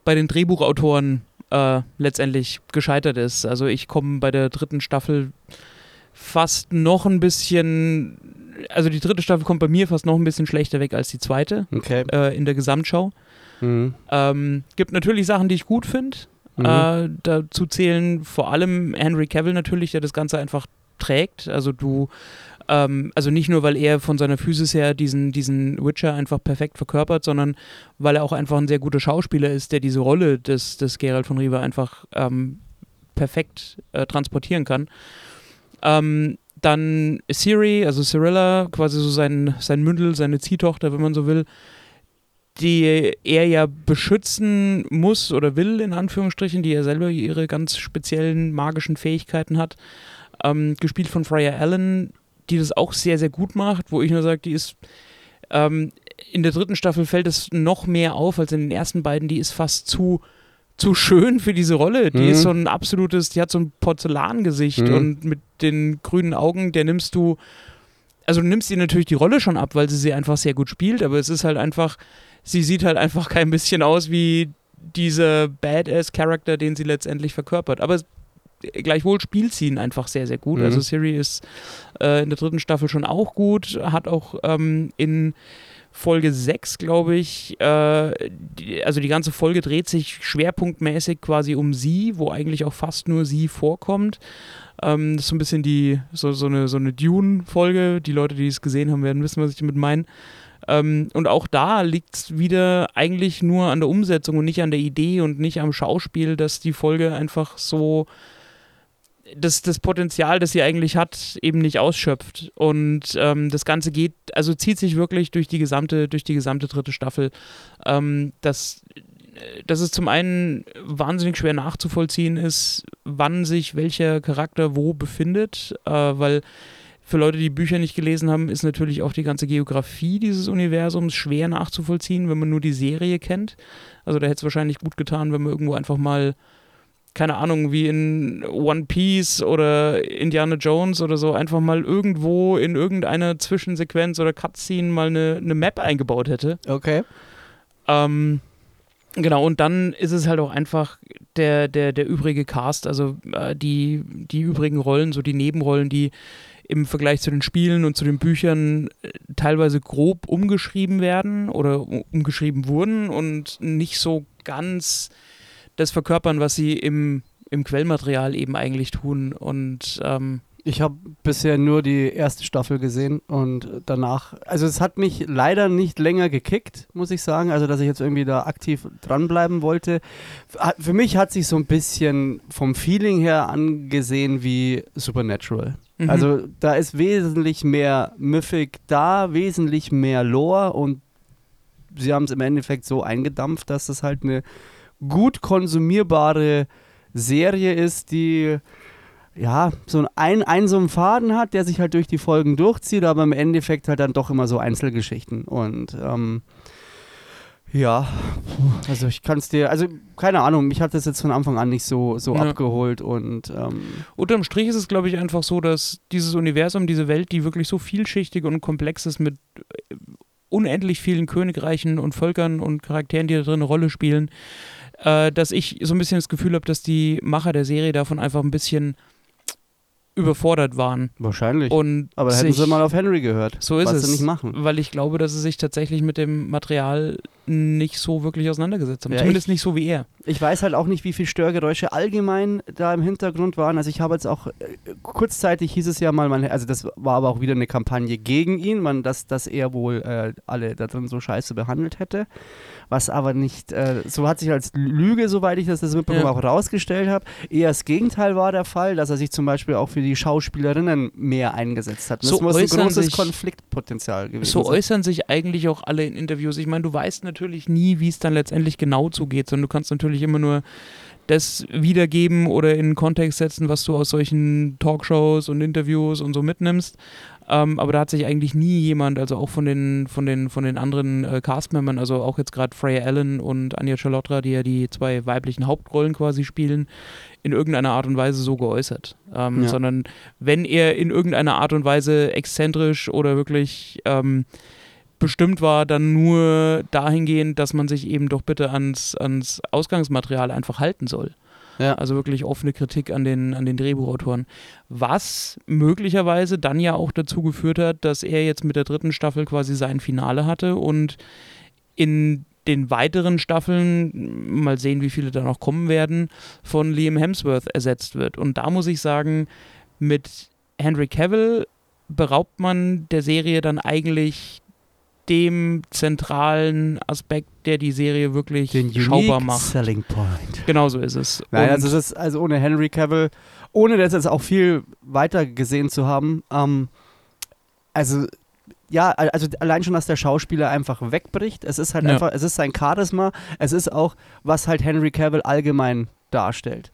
bei den Drehbuchautoren äh, letztendlich gescheitert ist. Also ich komme bei der dritten Staffel fast noch ein bisschen, also die dritte Staffel kommt bei mir fast noch ein bisschen schlechter weg als die zweite Okay. äh, in der Gesamtschau. Mhm. Ähm, gibt natürlich Sachen, die ich gut finde. Mhm. Äh, dazu zählen vor allem Henry Cavill natürlich, der das Ganze einfach trägt. Also du, ähm, also nicht nur, weil er von seiner Physis her diesen, diesen Witcher einfach perfekt verkörpert, sondern weil er auch einfach ein sehr guter Schauspieler ist, der diese Rolle des, des Geralt von Riva einfach ähm, perfekt äh, transportieren kann. Ähm, dann Siri, also Cyrilla, quasi so sein, sein Mündel, seine Ziehtochter, wenn man so will, die er ja beschützen muss oder will, in Anführungsstrichen, die ja selber ihre ganz speziellen magischen Fähigkeiten hat. Ähm, gespielt von Freya Allen, die das auch sehr, sehr gut macht, wo ich nur sage, die ist ähm, in der dritten Staffel fällt es noch mehr auf als in den ersten beiden. Die ist fast zu, zu schön für diese Rolle. Die Mhm. ist so ein absolutes, die hat so ein Porzellangesicht Mhm. und mit den grünen Augen, der nimmst du, also du nimmst ihr natürlich die Rolle schon ab, weil sie sie einfach sehr gut spielt, aber es ist halt einfach, sie sieht halt einfach kein bisschen aus wie dieser Badass-Charakter, den sie letztendlich verkörpert. Aber gleichwohl spielt sie ihn einfach sehr, sehr gut. Mhm. Also Siri ist äh, in der dritten Staffel schon auch gut, hat auch ähm, in Folge 6, glaube ich, äh, die, also die ganze Folge dreht sich schwerpunktmäßig quasi um sie, wo eigentlich auch fast nur sie vorkommt. Ähm, das ist so ein bisschen die, so, so eine, so eine Dune-Folge. Die Leute, die es gesehen haben, werden wissen, was ich damit meine. Ähm, und auch da liegt es wieder eigentlich nur an der Umsetzung und nicht an der Idee und nicht am Schauspiel, dass die Folge einfach so das, das Potenzial, das sie eigentlich hat, eben nicht ausschöpft. Und ähm, das Ganze geht, also zieht sich wirklich durch die gesamte, durch die gesamte dritte Staffel. Ähm, das, dass es zum einen wahnsinnig schwer nachzuvollziehen ist, wann sich welcher Charakter wo befindet, äh, weil für Leute, die Bücher nicht gelesen haben, ist natürlich auch die ganze Geografie dieses Universums schwer nachzuvollziehen, wenn man nur die Serie kennt. Also da hätte es wahrscheinlich gut getan, wenn man irgendwo einfach mal, keine Ahnung, wie in One Piece oder Indiana Jones oder so, einfach mal irgendwo in irgendeiner Zwischensequenz oder Cutscene mal eine, eine Map eingebaut hätte. Okay. Ähm, genau, und dann ist es halt auch einfach der, der, der übrige Cast, also äh, die, die übrigen Rollen, so die Nebenrollen, die im Vergleich zu den Spielen und zu den Büchern äh, teilweise grob umgeschrieben werden oder umgeschrieben wurden und nicht so ganz das verkörpern, was sie im, im Quellmaterial eben eigentlich tun. Und ähm, Ich habe bisher nur die erste Staffel gesehen und danach, also es hat mich leider nicht länger gekickt, muss ich sagen, also dass ich jetzt irgendwie da aktiv dranbleiben wollte. Für mich hat sich so ein bisschen vom Feeling her angesehen wie Supernatural. Mhm. Also da ist wesentlich mehr Mythic da, wesentlich mehr Lore und sie haben es im Endeffekt so eingedampft, dass es halt eine gut konsumierbare Serie ist, die ja so ein, ein so einen Faden hat, der sich halt durch die Folgen durchzieht, aber im Endeffekt halt dann doch immer so Einzelgeschichten und ähm, ja, also ich kann es dir, also keine Ahnung, mich hat das jetzt von Anfang an nicht so, so Ja. abgeholt und ähm, Unterm Strich ist es, glaube ich, einfach so, dass dieses Universum, diese Welt, die wirklich so vielschichtig und komplex ist mit äh, unendlich vielen Königreichen und Völkern und Charakteren, die da drin eine Rolle spielen, äh, dass ich so ein bisschen das Gefühl habe, dass die Macher der Serie davon einfach ein bisschen überfordert waren. wahrscheinlich. Und Aber da hätten sich, sie mal auf Henry gehört. so ist was es, sie nicht machen. weil ich glaube, dass sie sich tatsächlich mit dem Material nicht so wirklich auseinandergesetzt haben. Ja, Zumindest ich- nicht so wie er. Ich weiß halt auch nicht, wie viel Störgeräusche allgemein da im Hintergrund waren. Also ich habe jetzt auch, äh, kurzzeitig hieß es ja mal, man, also das war aber auch wieder eine Kampagne gegen ihn, man, dass, dass er wohl äh, alle da drin so scheiße behandelt hätte. Was aber nicht, äh, so hat sich als Lüge, soweit ich das, das mitbekommen Ja. auch rausgestellt habe. Eher das Gegenteil war der Fall, dass er sich zum Beispiel auch für die Schauspielerinnen mehr eingesetzt hat. Und So das muss ein großes sich- Konfliktpotenzial gewesen So sein. äußern sich eigentlich auch alle in Interviews. Ich meine, du weißt natürlich nie, wie es dann letztendlich genau zugeht, sondern du kannst natürlich immer nur das wiedergeben oder in Kontext setzen, was du aus solchen Talkshows und Interviews und so mitnimmst. Ähm, aber da hat sich eigentlich nie jemand, also auch von den, von den, von den anderen äh, Castmembern, also auch jetzt gerade Freya Allen und Anja Chalotra, die ja die zwei weiblichen Hauptrollen quasi spielen, in irgendeiner Art und Weise so geäußert. Ähm, Ja. Sondern wenn er in irgendeiner Art und Weise exzentrisch oder wirklich ähm, bestimmt war, dann nur dahingehend, dass man sich eben doch bitte ans, ans Ausgangsmaterial einfach halten soll. Ja. Also wirklich offene Kritik an den, an den Drehbuchautoren. Was möglicherweise dann ja auch dazu geführt hat, dass er jetzt mit der dritten Staffel quasi sein Finale hatte und in den weiteren Staffeln, mal sehen, wie viele da noch kommen werden, von Liam Hemsworth ersetzt wird. Und da muss ich sagen, mit Henry Cavill beraubt man der Serie dann eigentlich dem zentralen Aspekt, der die Serie wirklich Den schaubar macht. Selling Point. Genau so ist es. Nein, Und- also das also ohne Henry Cavill, ohne das jetzt auch viel weiter gesehen zu haben, ähm, also ja, al- also allein schon, dass der Schauspieler einfach wegbricht. Es ist halt Ja. einfach, es ist sein Charisma, es ist auch, was halt Henry Cavill allgemein darstellt.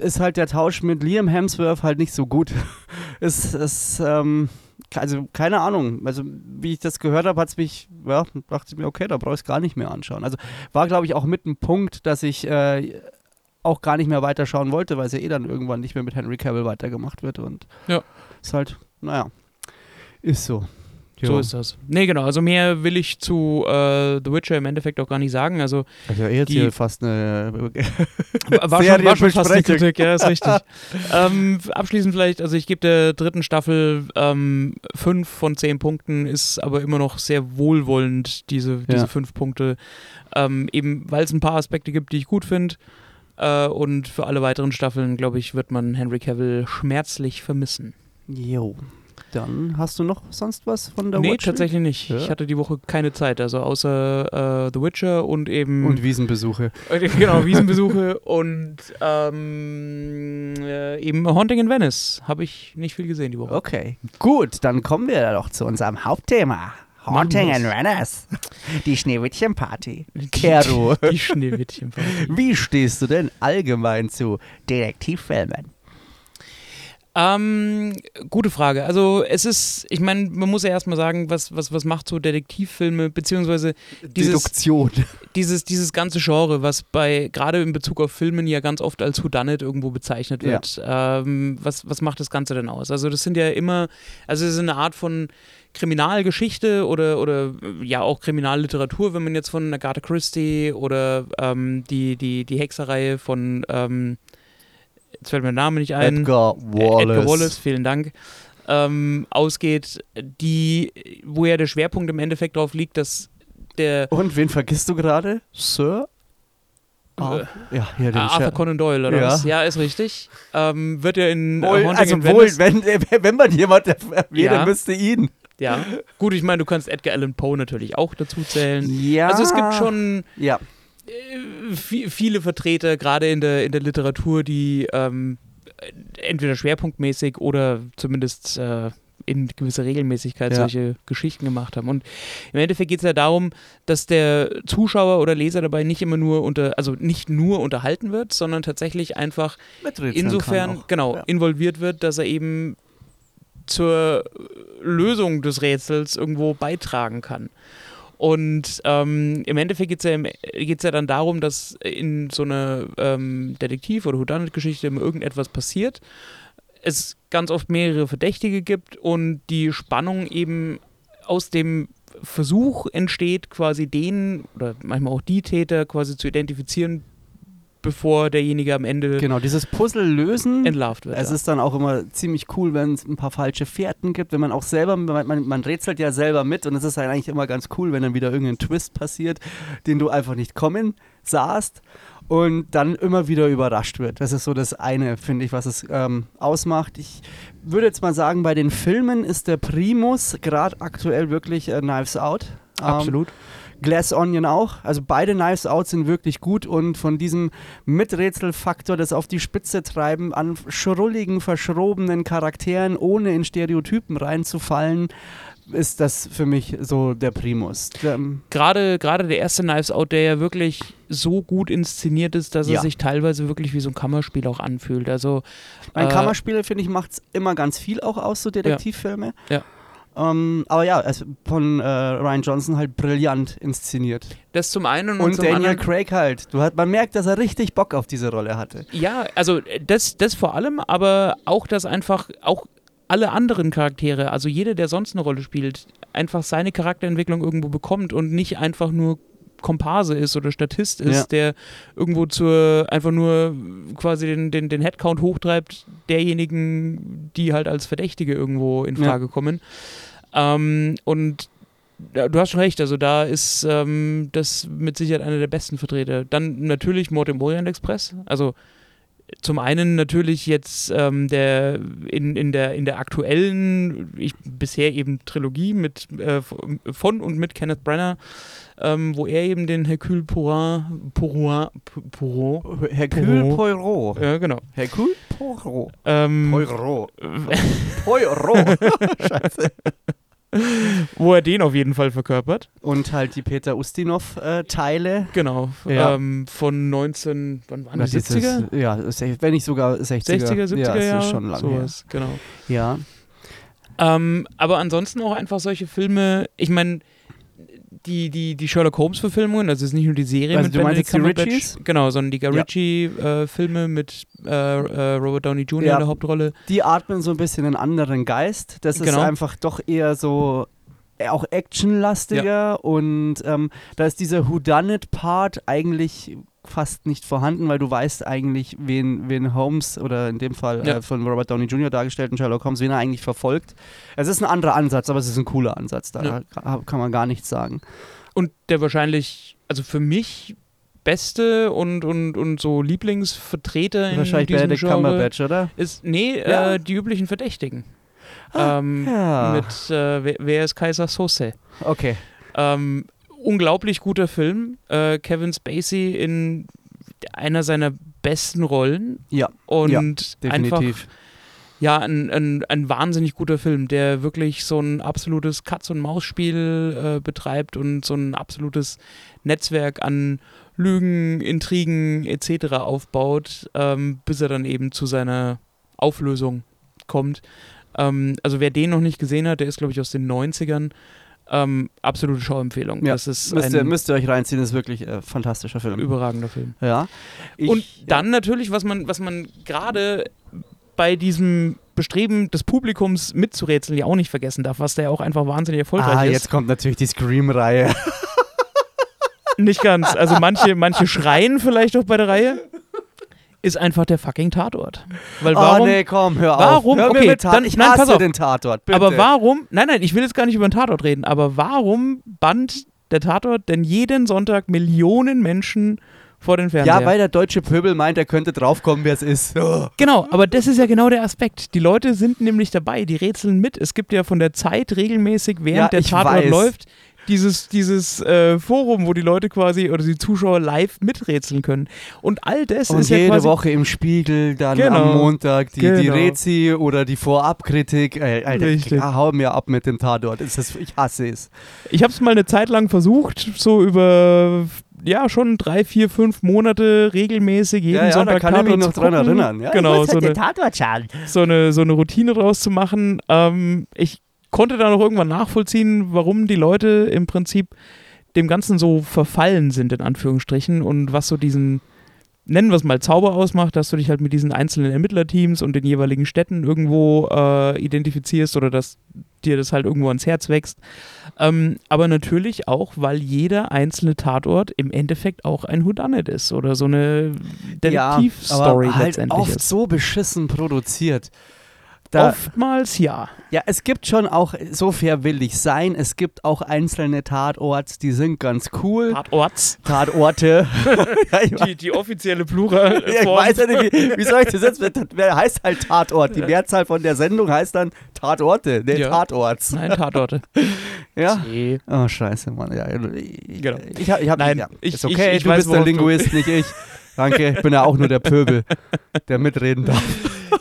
Ist halt der Tausch mit Liam Hemsworth halt nicht so gut. <laughs> ist, ist, ähm, also keine Ahnung. Also wie ich das gehört habe, hat es mich, ja, dachte ich mir, okay, da brauche ich es gar nicht mehr anschauen. Also war, glaube ich, auch mit ein Punkt, dass ich äh, auch gar nicht mehr weiterschauen wollte, weil es ja eh dann irgendwann nicht mehr mit Henry Cavill weitergemacht wird. Und Ja. ist halt, naja, ist so. So Jo. ist das. Nee, genau. Also mehr will ich zu äh, The Witcher im Endeffekt auch gar nicht sagen. Also Also jetzt Die- hier fast eine. <laughs> war schon, war schon fast eine. Kritik, ja, ist richtig. ähm, abschließend vielleicht, also ich gebe der dritten Staffel ähm, fünf von zehn Punkten, ist aber immer noch sehr wohlwollend, diese, diese Ja. fünf Punkte. Ähm, eben, weil es ein paar Aspekte gibt, die ich gut finde. Äh, und für alle weiteren Staffeln, glaube ich, wird man Henry Cavill schmerzlich vermissen. Jo. Dann hast du noch sonst was von der nee, Watch? tatsächlich nicht. Ja. Ich hatte die Woche keine Zeit, also außer äh, The Witcher und eben Und Wiesenbesuche. Äh, Genau, Wiesenbesuche <laughs> und ähm, äh, eben Haunting in Venice. Habe ich nicht viel gesehen die Woche. Okay. Gut, dann kommen wir doch zu unserem Hauptthema. Haunting and. Venice. Die Schneewittchen-Party. Kero. Die <laughs> Schneewittchen. Wie stehst du denn allgemein zu Detektivfilmen? Ähm, gute Frage. Also es ist, ich meine, man muss ja erstmal sagen, was, was, was macht so Detektivfilme, beziehungsweise Dieses- Deduktion. dieses, dieses ganze Genre, was bei, gerade in Bezug auf Filmen ja ganz oft als Whodunit irgendwo bezeichnet Ja. wird. Ähm, was, was macht das Ganze denn aus? Also das sind ja immer, also es ist eine Art von Kriminalgeschichte oder, oder ja auch Kriminalliteratur, wenn man jetzt von Agatha Christie oder ähm, die, die, die Hexerreihe von, ähm, jetzt fällt mir der Name nicht ein. Edgar Äh, Wallace. Edgar Wallace, vielen Dank. Ähm, ausgeht, die, wo ja der Schwerpunkt im Endeffekt darauf liegt, dass der Und wen vergisst du gerade? Sir? Ah, ja, hier den Arthur Conan Doyle, oder Ja. was? Ja, ist richtig. Ähm, wird ja in äh, Wohl, Haunting also in wohl, wenn, äh, wenn man jemand erwähnen Ja. müsste ihn. Ja. Gut, ich meine, du kannst Edgar Allan Poe natürlich auch dazu zählen. Ja. Also es gibt schon Ja. Äh, vi- viele Vertreter, gerade in der, in der Literatur, die ähm, entweder schwerpunktmäßig oder zumindest äh, in gewisser Regelmäßigkeit Ja. solche Geschichten gemacht haben. Und im Endeffekt geht es ja darum, dass der Zuschauer oder Leser dabei nicht immer nur unter, also nicht nur unterhalten wird, sondern tatsächlich einfach Miträtseln insofern genau Ja. involviert wird, dass er eben zur Lösung des Rätsels irgendwo beitragen kann. Und ähm, im Endeffekt geht es ja, ja dann darum, dass in so einer ähm, Detektiv- oder Whodunit-Geschichte immer irgendetwas passiert. Es ganz oft mehrere Verdächtige gibt und die Spannung eben aus dem Versuch entsteht, quasi den oder manchmal auch die Täter quasi zu identifizieren, bevor derjenige am Ende Genau, dieses Puzzle lösen. entlarvt wird. Es ja. ist dann auch immer ziemlich cool, wenn es ein paar falsche Fährten gibt, wenn man auch selber, man, man, man rätselt ja selber mit und es ist dann eigentlich immer ganz cool, wenn dann wieder irgendein Twist passiert, den du einfach nicht kommen sahst und dann immer wieder überrascht wird. Das ist so das eine, finde ich, was es ähm, ausmacht. Ich würde jetzt mal sagen, bei den Filmen ist der Primus gerade aktuell wirklich äh, Knives Out. Ähm, Absolut. Glass Onion auch. Also beide Knives Out sind wirklich gut und von diesem Miträtselfaktor, das auf die Spitze treiben, an schrulligen, verschrobenen Charakteren, ohne in Stereotypen reinzufallen, ist das für mich so der Primus. Der, Gerade, gerade der erste Knives Out, der ja wirklich so gut inszeniert ist, dass Ja. er sich teilweise wirklich wie so ein Kammerspiel auch anfühlt. Also ein äh, Kammerspieler, finde ich, macht es immer ganz viel auch aus, so Detektivfilme. Ja. Ähm, aber ja, es, von äh, Ryan Johnson halt brillant inszeniert. das zum einen und, Und zum Daniel anderen. Craig halt. Du hat, man merkt, dass er richtig Bock auf diese Rolle hatte. Ja, also äh, das, das vor allem, aber auch, dass einfach auch alle anderen Charaktere, also jeder, der sonst eine Rolle spielt, einfach seine Charakterentwicklung irgendwo bekommt und nicht einfach nur Komparse ist oder Statist ist, Ja. der irgendwo zur einfach nur quasi den, den, den Headcount hochtreibt, derjenigen, die halt als Verdächtige irgendwo in Ja. Frage kommen. Ähm, und du hast schon recht, also da ist ähm, das mit Sicherheit einer der besten Vertreter. Dann natürlich Mord im Orient Express, also zum einen natürlich jetzt ähm, der in, in, der, in der aktuellen, ich, bisher eben Trilogie mit, äh, von und mit Kenneth Brenner, ähm, wo er eben den Hercule Poirot, Poirot, Poirot, Hercule Poirot. ja genau, Hercule Poirot. ähm, Poirot. <laughs> Poirot. <laughs> Scheiße. wo er den auf jeden Fall verkörpert. Und halt die Peter Ustinov-Teile. Genau, Ja. ähm, von 19, wann waren Das die ist 70er? es- Ja, wenn nicht sogar 60er. 60er, 70er ja, Jahre, ist schon lange sowas, genau. her. Ja. Ähm, aber ansonsten auch einfach solche Filme, ich meine, die, die, die Sherlock Holmes-Verfilmungen, also es ist nicht nur die Serie Also mit du meinst Benedict die Cumberbatch, Ritchies? genau, sondern die Guy Ja. Ritchie-Filme mit äh, äh, Robert Downey Jr. Ja. in der Hauptrolle. Die atmen so ein bisschen einen anderen Geist. Das ist Genau. einfach doch eher so äh, auch actionlastiger und ähm, da ist dieser Whodunit-Part eigentlich fast nicht vorhanden, weil du weißt eigentlich, wen, wen Holmes oder in dem Fall Ja. äh, von Robert Downey Jr. dargestellten Sherlock Holmes, wen er eigentlich verfolgt. Es ist ein anderer Ansatz, aber es ist ein cooler Ansatz. Da Ja. ka- kann man gar nichts sagen. Und der wahrscheinlich, also für mich beste und, und, und so Lieblingsvertreter in Wahrscheinlich diesem Benedict Genre Cumberbatch, oder? ist, nee, Ja. äh, die üblichen Verdächtigen. Ah, ähm, ja. Mit, äh, wer, wer ist Kaiser Sose? Okay. Ähm, unglaublich guter Film. Äh, Kevin Spacey in einer seiner besten Rollen. Ja, Und ja, einfach definitiv. ja, ein, ein, ein wahnsinnig guter Film, der wirklich so ein absolutes Katz-und-Maus-Spiel äh, betreibt und so ein absolutes Netzwerk an Lügen, Intrigen etc. aufbaut, ähm, bis er dann eben zu seiner Auflösung kommt. Ähm, also wer den noch nicht gesehen hat, der ist glaube ich aus den 90ern. Ähm, absolute Schauempfehlung. Ja, das ist Müsst ihr, müsst ihr euch reinziehen, das ist wirklich ein fantastischer Film. überragender Film. Ja. Ich- und dann natürlich, was man, was man gerade bei diesem Bestreben des Publikums mitzurätseln ja auch nicht vergessen darf, was da ja auch einfach wahnsinnig erfolgreich Ah, ist. jetzt kommt natürlich die Scream-Reihe. Nicht ganz. Also manche, manche schreien vielleicht auch bei der Reihe. Ist einfach der fucking Tatort. Weil warum? oh nee, komm, hör auf. Warum? Hör Okay, mit dann- ich nein, pass auf. den Tatort, bitte. aber warum? Nein, nein, ich will jetzt gar nicht über den Tatort reden, aber warum band der Tatort denn jeden Sonntag Millionen Menschen vor den Fernseher? Ja, weil der deutsche Pöbel meint, er könnte draufkommen, wer es ist. Oh. <laughs> Genau, aber das ist ja genau der Aspekt. Die Leute sind nämlich dabei, die rätseln mit. Es gibt ja von der Zeit regelmäßig, während Ja, der Tatort läuft, dieses, dieses äh, Forum, wo die Leute quasi oder die Zuschauer live miträtseln können. Und all das Und ist ja jede quasi. Woche im Spiegel, dann Genau. am Montag die, die Genau. Rezi oder die Vorabkritik. Ey, Alter, Richtig. ah, hau mir ab mit dem Tatort. Ist das, ich hasse es. Ich habe es mal eine Zeit lang versucht, so über ja schon drei, vier, fünf Monate regelmäßig jeden ja, ja, Sonntag da kann ich mich Tatort noch dran gucken. erinnern. Ja, Genau, so halt eine- Tatort so eine, so eine Routine draus zu machen. Ähm, ich konnte dann auch irgendwann nachvollziehen, warum die Leute im Prinzip dem Ganzen so verfallen sind, in Anführungsstrichen, und was so diesen, nennen wir es mal, Zauber ausmacht, dass du dich halt mit diesen einzelnen Ermittlerteams und den jeweiligen Städten irgendwo äh, identifizierst oder dass dir das halt irgendwo ans Herz wächst. Ähm, aber natürlich auch, weil jeder einzelne Tatort im Endeffekt auch ein Whodunit ist oder so eine Detektivstory aber halt letztendlich oft ist. so beschissen produziert. Da, Oftmals ja. Ja, es gibt schon auch, so fair will ich sein, es gibt auch einzelne Tatorts, die sind ganz cool. Tatorts. Tatorte. <laughs> ja, Die, die offizielle Plural. <laughs> ja, ich weiß ja nicht, wie, wie soll ich das jetzt, wer heißt halt Tatort. Die Mehrzahl von der Sendung heißt dann Tatorte, ne, Ja. Tatorts. Nein, Tatorte. <laughs> Ja? Nee. Oh, scheiße, Mann. Ja, ich, Genau. ich, hab- ich hab, Nein, ja, ich- ist okay, ich- ich du weiß, bist der worauf du- Linguist, nicht ich. Danke, ich bin ja auch nur der Pöbel, der mitreden darf.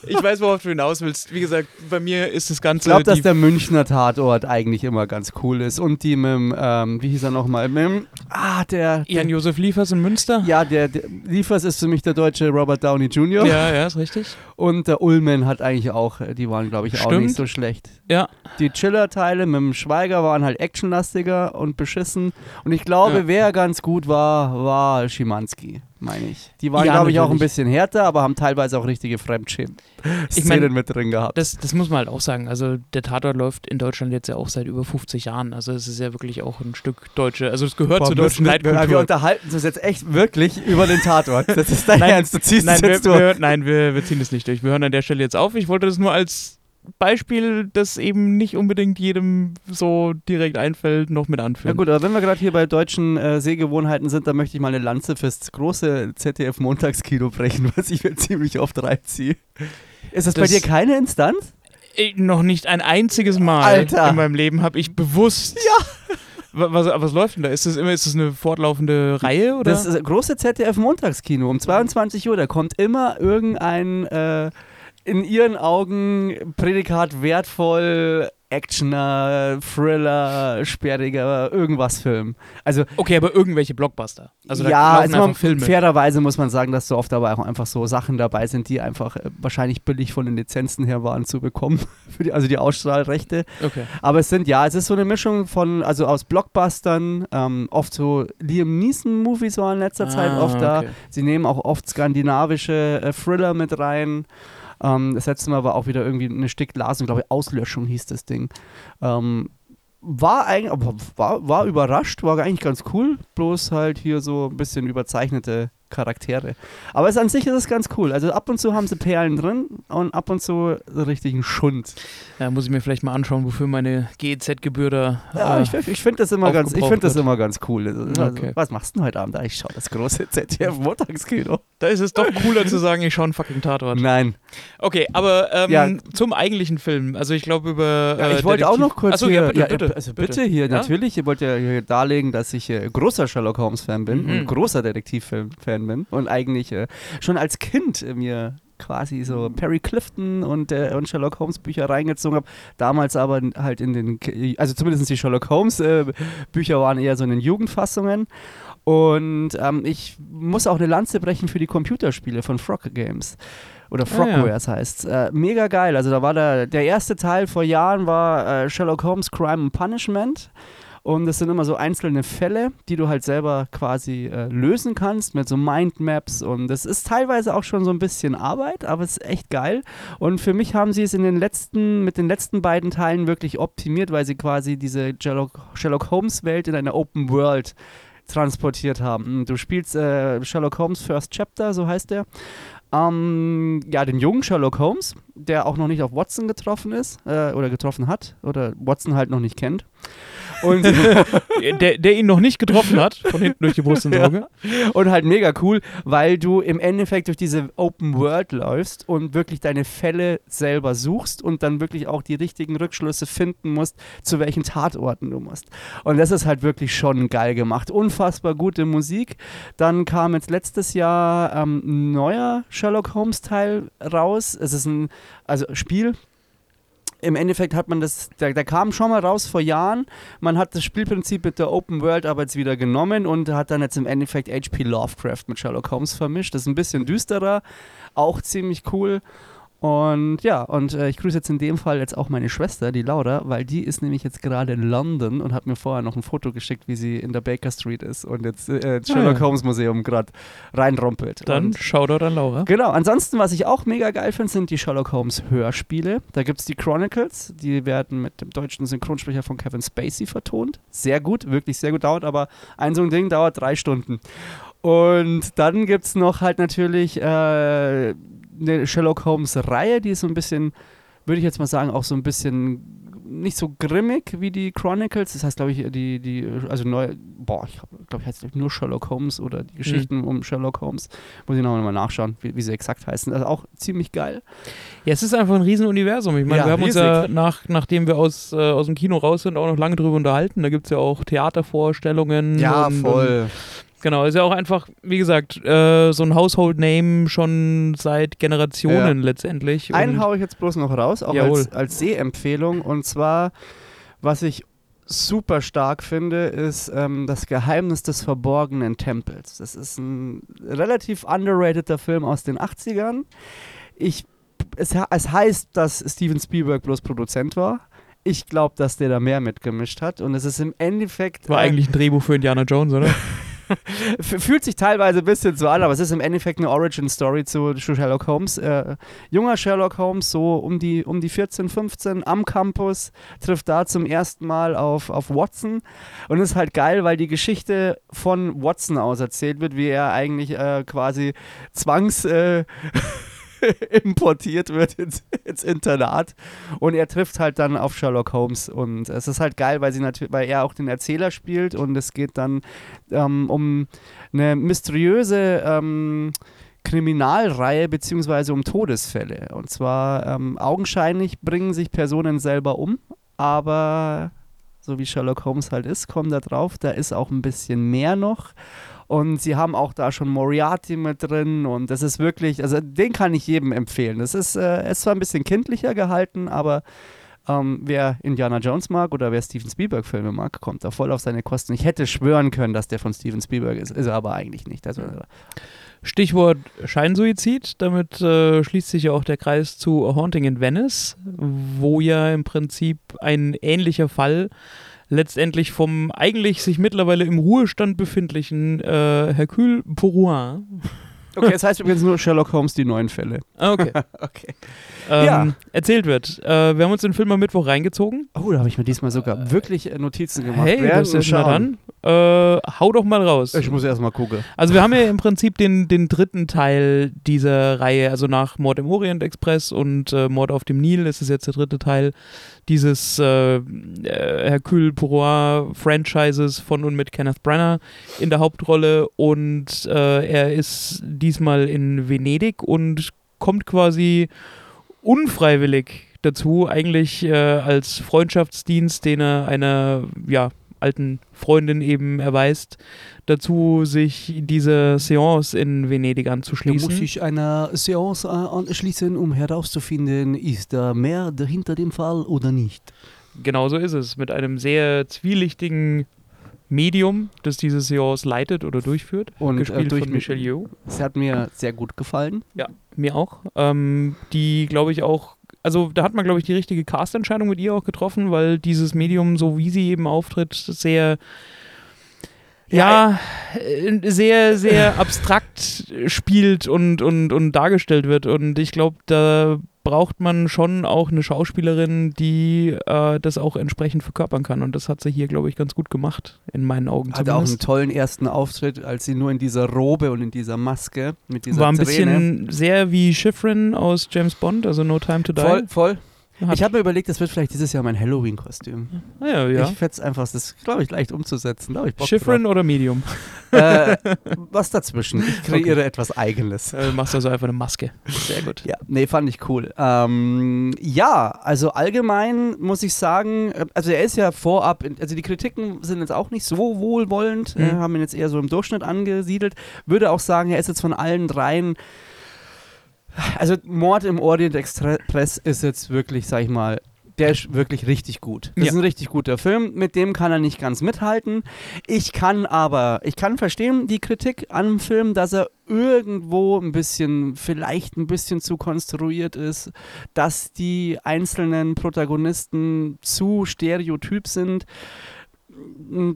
Ich weiß, worauf du hinaus willst. Wie gesagt, bei mir ist das Ich Ganze. glaube, dass der Münchner Tatort eigentlich immer ganz cool ist. Und die mit dem, ähm, wie hieß er nochmal? Mit dem, ah, der, der Jan-Josef Liefers in Münster. ja, der, der Liefers ist für mich der deutsche Robert Downey Jr. ja, ja, ist richtig. Und der Ullman hat eigentlich auch, die waren, glaube ich, auch Stimmt. nicht so schlecht. Ja. Die Chiller-Teile mit dem Schweiger waren halt actionlastiger und beschissen. Und ich glaube, Ja. wer ganz gut war, war Schimanski, meine ich. Die waren, Ja, glaube ich, auch ein bisschen härter, aber haben teilweise auch richtige Fremdschämen-Szenen mein, mit drin gehabt. Das, das muss man halt auch sagen. Also der Tatort läuft in Deutschland jetzt ja auch seit über 50 Jahren. Also es ist ja wirklich auch ein Stück deutsche, also es gehört Boah, zur deutschen müssen wir, wir, wir Leitkultur. unterhalten uns jetzt echt wirklich über den Tatort. Das ist dein Nein, Ernst, du ziehst Nein, es wir, jetzt durch. wir, nein wir, wir ziehen das nicht durch. Wir hören an der Stelle jetzt auf. Ich wollte das nur als Beispiel, das eben nicht unbedingt jedem so direkt einfällt, noch mit Ja anführen. gut, aber wenn wir gerade hier bei deutschen äh, Sehgewohnheiten sind, dann möchte ich mal eine Lanze fürs große ZDF-Montagskino brechen, <laughs> was ich mir ziemlich oft reinziehe. Ist das, bei Das- dir keine Instanz? Ich, noch nicht ein einziges Mal Alter. in meinem Leben habe ich bewusst. Ja. Was, was läuft denn da? Ist das immer ist das eine fortlaufende Reihe oder? Das ist große ZDF-Montagskino um 22 Uhr. Da kommt immer irgendein äh, in ihren Augen Prädikat wertvoll, Actioner, Thriller, sperriger, irgendwas Film. Also okay, aber irgendwelche Blockbuster. Also da ja, also man, Filme. fairerweise muss man sagen, dass so oft aber auch einfach so Sachen dabei sind, die einfach äh, wahrscheinlich billig von den Lizenzen her waren zu bekommen, <laughs> die, also die Ausstrahlrechte. Okay. Aber es sind, ja, es ist so eine Mischung von, also aus Blockbustern, ähm, oft so Liam Neeson-Movies waren in letzter Zeit Ah, oft da. okay. Sie nehmen auch oft skandinavische äh, Thriller mit rein. Ähm, das letzte Mal war auch wieder irgendwie eine Sticklasung, glaube ich, Auslöschung hieß das Ding. Ähm, war eigentlich, war, war überrascht, war eigentlich ganz cool, bloß halt hier so ein bisschen überzeichnete Charaktere. Aber es an sich ist es ganz cool. Also ab und zu haben sie Perlen drin und ab und zu so richtigen Schund. Ja, muss ich mir vielleicht mal anschauen, wofür meine GEZ-Gebühr da. Ja, äh, ich, ich finde das immer ganz, ich finde das immer ganz cool. Also, Okay. Was machst du denn heute Abend? Ah, Ich schaue das große ZDF Montagskino. da ist es doch cooler zu sagen, ich schaue einen fucking Tatort. Nein. Okay, aber ähm, Ja. zum eigentlichen Film. Also ich glaube über. Ja, äh, ich wollte auch noch kurz Achso, hier, ja, bitte, bitte. Also bitte, hier, Ja? natürlich. Ich wollte ja hier darlegen, dass ich äh, großer Sherlock Holmes-Fan bin Mhm. und großer Detektiv-Fan bin und eigentlich äh, schon als Kind mir quasi so Perry Clifton und, äh, und Sherlock Holmes Bücher reingezogen habe. Damals aber halt in den, also zumindest die Sherlock Holmes äh, Bücher waren eher so in den Jugendfassungen. Und ähm, ich muss auch eine Lanze brechen für die Computerspiele von Frog Games. Oder Ah, ja. Frogwares heißt äh, Mega geil. Also da war der, der erste Teil vor Jahren war äh, Sherlock Holmes Crime and Punishment. Und das sind immer so einzelne Fälle, die du halt selber quasi äh, lösen kannst mit so Mindmaps. Und das ist teilweise auch schon so ein bisschen Arbeit, aber es ist echt geil. Und für mich haben sie es in den letzten, mit den letzten beiden Teilen wirklich optimiert, weil sie quasi diese Sherlock, Sherlock Holmes Welt in eine Open World transportiert haben. Du spielst äh, Sherlock Holmes First Chapter, so heißt der. Ähm, ja, den jungen Sherlock Holmes, der auch noch nicht auf Watson getroffen ist äh, oder getroffen hat oder Watson halt noch nicht kennt. Und, <laughs> der, der ihn noch nicht getroffen hat, von hinten durch die Brust ins Auge. <laughs> und halt mega cool, weil du im Endeffekt durch diese Open World läufst und wirklich deine Fälle selber suchst und dann wirklich auch die richtigen Rückschlüsse finden musst, zu welchen Tatorten du musst. Und das ist halt wirklich schon geil gemacht. Unfassbar gute Musik. Dann kam jetzt letztes Jahr ähm, ein neuer Sherlock Holmes Teil raus. Es ist ein also Spiel. Im Endeffekt hat man das, der, der kam schon mal raus vor Jahren. Man hat das Spielprinzip mit der Open World aber jetzt wieder genommen und hat dann jetzt im Endeffekt H.P. Lovecraft mit Sherlock Holmes vermischt. Das ist ein bisschen düsterer, auch ziemlich cool. Und ja, und äh, ich grüße jetzt in dem Fall jetzt auch meine Schwester, die Laura, weil die ist nämlich jetzt gerade in London und hat mir vorher noch ein Foto geschickt, wie sie in der Baker Street ist und jetzt äh, ins Ah, Sherlock ja. Holmes Museum gerade reinrumpelt. Dann Und Shoutout an Laura. Genau, ansonsten, was ich auch mega geil finde, sind die Sherlock Holmes Hörspiele. Da gibt es die Chronicles, die werden mit dem deutschen Synchronsprecher von Kevin Spacey vertont. Sehr gut, wirklich sehr gut dauert, aber ein so ein Ding dauert drei Stunden. Und dann gibt es noch halt natürlich äh, eine Sherlock Holmes-Reihe, die ist so ein bisschen, würde ich jetzt mal sagen, auch so ein bisschen nicht so grimmig wie die Chronicles. Das heißt, glaube ich, die, die, also neu, boah, ich glaube, ich heißt ich, nur Sherlock Holmes oder die Geschichten um Sherlock Holmes. Muss ich noch mal nachschauen, wie, wie sie exakt heißen. Also auch ziemlich geil. Ja, es ist einfach ein Riesenuniversum. Ich meine, Ja, wir haben uns riesig. ja, nach, nachdem wir aus, äh, aus dem Kino raus sind, auch noch lange drüber unterhalten. Da gibt es ja auch Theatervorstellungen. und, Und, genau, ist ja auch einfach, wie gesagt, äh, so ein Household Name schon seit Generationen letztendlich. Einen haue ich jetzt bloß noch raus, auch Jawohl. als, als Sehempfehlung. Und zwar, was ich super stark finde, ist ähm, das Geheimnis des verborgenen Tempels. Das ist ein relativ underrateder Film aus den 80ern. Ich, es, es heißt, dass Steven Spielberg bloß Produzent war. Ich glaube, dass der da mehr mitgemischt hat. Und es ist im Endeffekt. war äh, eigentlich ein Drehbuch für Indiana Jones, oder? <laughs> Fühlt sich teilweise ein bisschen so an, aber es ist im Endeffekt eine Origin-Story zu Sherlock Holmes. Äh, junger Sherlock Holmes, so um die, um die 14, 15 am Campus, trifft da zum ersten Mal auf, auf Watson. Und ist halt geil, weil die Geschichte von Watson aus erzählt wird, wie er eigentlich äh, quasi zwangs. Äh, <laughs> <laughs> importiert wird ins, ins Internat und er trifft halt dann auf Sherlock Holmes und es ist halt geil, weil sie weil er auch den Erzähler spielt und es geht dann ähm, um eine mysteriöse ähm, Kriminalreihe beziehungsweise um Todesfälle. Und zwar ähm, augenscheinlich bringen sich Personen selber um, aber so wie Sherlock Holmes halt ist, kommt da drauf, da ist auch ein bisschen mehr noch. Und sie haben auch da schon Moriarty mit drin und das ist wirklich, also den kann ich jedem empfehlen. Das ist, äh, ist zwar ein bisschen kindlicher gehalten, aber ähm, wer Indiana Jones mag oder wer Steven Spielberg-Filme mag, kommt da voll auf seine Kosten. Ich hätte schwören können, dass der von Steven Spielberg ist, ist er aber eigentlich nicht. Also, Stichwort Scheinsuizid, damit äh, schließt sich ja auch der Kreis zu A Haunting in Venice, wo ja im Prinzip ein ähnlicher Fall letztendlich vom eigentlich sich mittlerweile im Ruhestand befindlichen äh, Hercule Poirot. Okay, das heißt übrigens nur Sherlock Holmes, die neuen Fälle. Ah, okay. <laughs> okay. Ähm, Ja. Erzählt wird. Äh, wir haben uns den Film am Mittwoch reingezogen. Oh, da habe ich mir diesmal sogar wirklich äh, Notizen gemacht. Hey, Während das ist dann. Äh, hau doch mal raus. Ich muss erst mal gucken. Also wir haben ja im Prinzip den, den dritten Teil dieser Reihe, also nach Mord im Orient Express und äh, Mord auf dem Nil ist es jetzt der dritte Teil dieses äh, äh, Hercule Poirot Franchises von und mit Kenneth Branagh in der Hauptrolle und äh, er ist diesmal in Venedig und kommt quasi unfreiwillig dazu, eigentlich äh, als Freundschaftsdienst, den er einer ja, alten Freundin eben erweist, dazu, sich diese Seance in Venedig anzuschließen. musst dich einer Seance äh, anschließen, um herauszufinden, ist da mehr hinter dem Fall oder nicht. Genau so ist es. Mit einem sehr zwielichtigen Medium, das diese Seance leitet oder durchführt. Und äh, gespielt durch von Michelle Yeoh. Es hat mir sehr gut gefallen. Mir auch. Ähm, die, glaube ich, auch. Also, da hat man, glaube ich, die richtige Castentscheidung mit ihr auch getroffen, weil dieses Medium, so wie sie eben auftritt, sehr. Ja, äh, sehr, sehr abstrakt spielt und, und, und dargestellt wird. Und ich glaube, da braucht man schon auch eine Schauspielerin, die äh, das auch entsprechend verkörpern kann. Und das hat sie hier, glaube ich, ganz gut gemacht, in meinen Augen Hatte auch einen zumindest. tollen ersten Auftritt, als sie nur in dieser Robe und in dieser Maske mit dieser War ein Träne. bisschen sehr wie Schifrin aus James Bond, also No Time to Die. voll, voll. Hat- Ich habe mir überlegt, das wird vielleicht dieses Jahr mein Halloween-Kostüm. Ah, ja, ja. Ich fände es einfach, das ist, glaube ich, leicht umzusetzen. Hab ich Bock Schifrin oder Medium? <laughs> äh, was dazwischen. Ich kreiere etwas Eigenes. Äh, machst also einfach eine Maske. Sehr gut. Ja, nee, fand ich cool. Ähm, ja, also allgemein muss ich sagen, äh, also er ist ja vorab, in- also die Kritiken sind jetzt auch nicht so wohlwollend, äh, Mhm. haben ihn jetzt eher so im Durchschnitt angesiedelt. Würde auch sagen, er ist jetzt von allen dreien, also Mord im Orient Express ist jetzt wirklich, sag ich mal, der ist wirklich richtig gut. Das Ja. ist ein richtig guter Film, mit dem kann er nicht ganz mithalten. Ich kann aber, ich kann verstehen die Kritik an dem Film, dass er irgendwo ein bisschen, vielleicht ein bisschen zu konstruiert ist, dass die einzelnen Protagonisten zu stereotyp sind,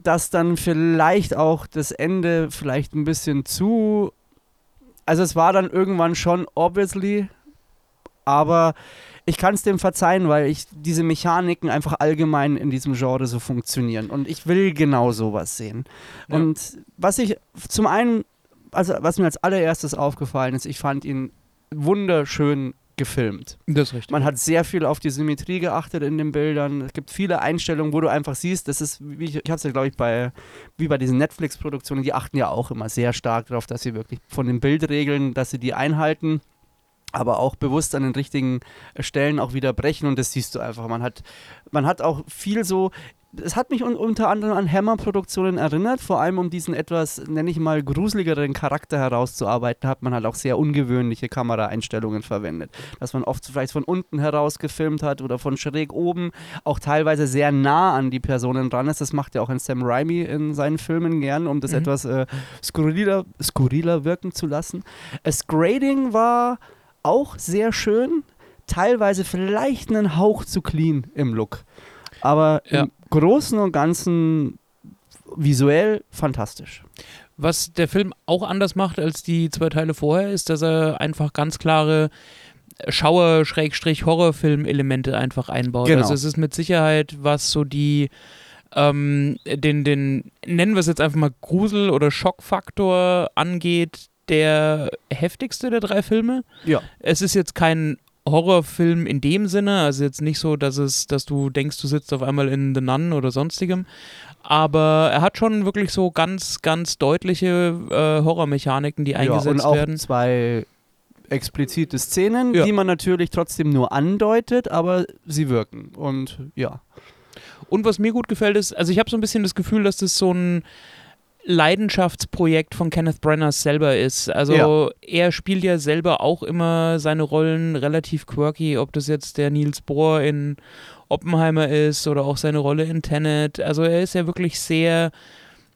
dass dann vielleicht auch das Ende vielleicht ein bisschen zu, also es war dann irgendwann schon obviously, aber ich kann es dem verzeihen, weil ich diese Mechaniken einfach allgemein in diesem Genre so funktionieren. Und ich will genau sowas sehen. Ja. Und was ich zum einen, also was mir als allererstes aufgefallen ist, ich fand ihn wunderschön gefilmt. Das ist richtig. Man hat sehr viel auf die Symmetrie geachtet in den Bildern. Es gibt viele Einstellungen, wo du einfach siehst, das ist, wie ich, ich habe es ja, glaube ich, bei, wie bei diesen Netflix-Produktionen, die achten ja auch immer sehr stark darauf, dass sie wirklich von den Bildregeln, dass sie die einhalten, aber auch bewusst an den richtigen Stellen auch wieder brechen und das siehst du einfach. Man hat, man hat auch viel so, es hat mich un unter anderem an Hammer-Produktionen erinnert, vor allem um diesen etwas, nenne ich mal, gruseligeren Charakter herauszuarbeiten, hat man halt auch sehr ungewöhnliche Kameraeinstellungen verwendet. Dass man oft vielleicht von unten heraus gefilmt hat oder von schräg oben, auch teilweise sehr nah an die Personen dran ist. Das macht ja auch ein Sam Raimi in seinen Filmen gern, um das Mhm. etwas äh, skurriler, skurriler wirken zu lassen. Das Grading war auch sehr schön, teilweise vielleicht einen Hauch zu clean im Look. Aber Ja. im Großen und Ganzen visuell fantastisch. Was der Film auch anders macht als die zwei Teile vorher, ist, dass er einfach ganz klare Schauer-Horrorfilm-Elemente einfach einbaut. Genau. Also es ist mit Sicherheit, was so die ähm, den, den, nennen wir es jetzt einfach mal Grusel- oder Schockfaktor angeht, der heftigste der drei Filme. Ja. Es ist jetzt kein Horrorfilm in dem Sinne, also jetzt nicht so, dass es, dass du denkst, du sitzt auf einmal in The Nun oder sonstigem. Aber er hat schon wirklich so ganz, ganz deutliche äh, Horrormechaniken, die Ja, eingesetzt und auch werden. zwei explizite Szenen, Ja. die man natürlich trotzdem nur andeutet, aber sie wirken. Und ja. Und was mir gut gefällt ist, also ich habe so ein bisschen das Gefühl, dass das so ein Leidenschaftsprojekt von Kenneth Branagh selber ist. Also Ja. er spielt ja selber auch immer seine Rollen relativ quirky, ob das jetzt der Niels Bohr in Oppenheimer ist oder auch seine Rolle in Tenet. Also er ist ja wirklich sehr,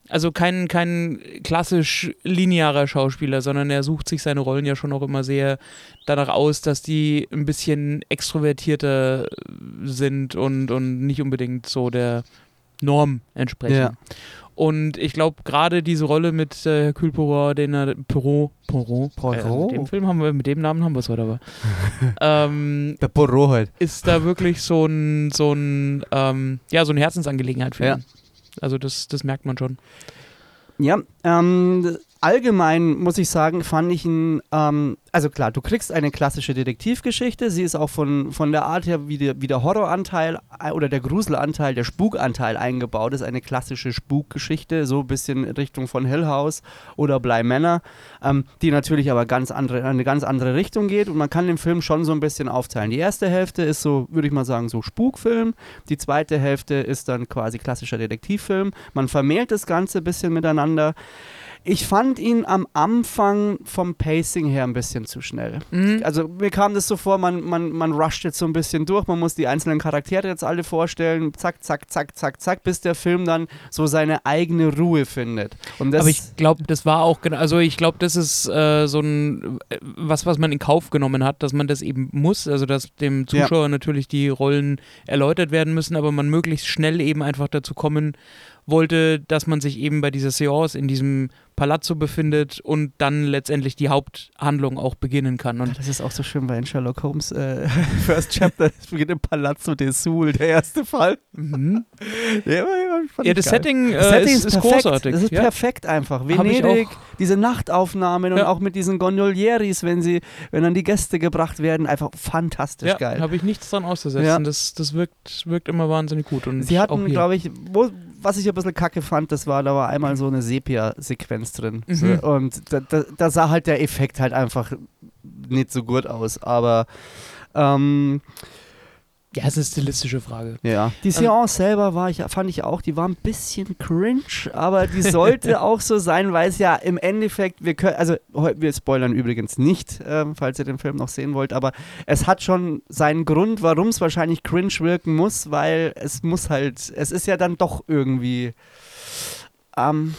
also kein, kein klassisch linearer Schauspieler, sondern er sucht sich seine Rollen ja schon auch immer sehr danach aus, dass die ein bisschen extrovertierter sind und, und nicht unbedingt so der Norm entsprechen. Ja. Und ich glaube, gerade diese Rolle mit äh, Hercule Poirot, den er Poirot, Poirot, Poirot? Äh, mit dem Film haben wir, mit dem Namen haben wir es heute aber, <laughs> ähm, Der Borro halt. ist da wirklich so ein, so ein, ähm, ja, so eine Herzensangelegenheit für Ja. ihn. Also das, das merkt man schon. Ja, ähm, allgemein muss ich sagen, fand ich ihn, ähm, also klar, du kriegst eine klassische Detektivgeschichte, sie ist auch von, von der Art her, wie der, wie der Horroranteil äh, oder der Gruselanteil, der Spukanteil eingebaut ist, eine klassische Spukgeschichte, so ein bisschen Richtung von Hill House oder Bly Manor, ähm, die natürlich aber ganz andere, in eine ganz andere Richtung geht. Und man kann den Film schon so ein bisschen aufteilen. Die erste Hälfte ist so, würde ich mal sagen, so Spukfilm, die zweite Hälfte ist dann quasi klassischer Detektivfilm, man vermählt das Ganze ein bisschen miteinander. Ich fand ihn am Anfang vom Pacing her ein bisschen zu schnell. Mhm. Also mir kam das so vor, man, man, man rusht jetzt so ein bisschen durch, man muss die einzelnen Charaktere jetzt alle vorstellen, zack, zack, zack, zack, zack, bis der Film dann so seine eigene Ruhe findet. Aber ich glaube, das war auch genau, also ich glaube, das ist äh, so ein, äh, was, was man in Kauf genommen hat, dass man das eben muss, also dass dem Ja. Zuschauer natürlich die Rollen erläutert werden müssen, aber man möglichst schnell eben einfach dazu kommen wollte, dass man sich eben bei dieser Seance in diesem Palazzo befindet und dann letztendlich die Haupthandlung auch beginnen kann. Und das ist auch so schön bei in Sherlock Holmes äh, <laughs> First Chapter, es beginnt im Palazzo de Sul, der erste Fall. Mhm. <laughs> Ja, ja, das. Setting, äh, Das Setting ist, ist perfekt. großartig. Das ist ja. perfekt einfach. Venedig, diese Nachtaufnahmen und auch mit diesen Gondolieris, wenn sie, wenn dann die Gäste gebracht werden, einfach fantastisch Ja, geil. habe ich nichts dran auszusetzen. Das, das wirkt, wirkt immer wahnsinnig gut. Und Sie hatten, glaube ich, wo, was ich ein bisschen kacke fand, das war, da war einmal so eine Sepia-Sequenz drin. Mhm. So, und da, da, da sah halt der Effekt halt einfach nicht so gut aus. Aber ähm, Ja, es ist eine stilistische Frage. ja. Die Seance selber war ich, fand ich auch, die war ein bisschen cringe, aber die sollte <laughs> auch so sein, weil es ja im Endeffekt, wir können, also wir spoilern übrigens nicht, ähm, falls ihr den Film noch sehen wollt, aber es hat schon seinen Grund, warum es wahrscheinlich cringe wirken muss, weil es muss halt, es ist ja dann doch irgendwie. Ähm,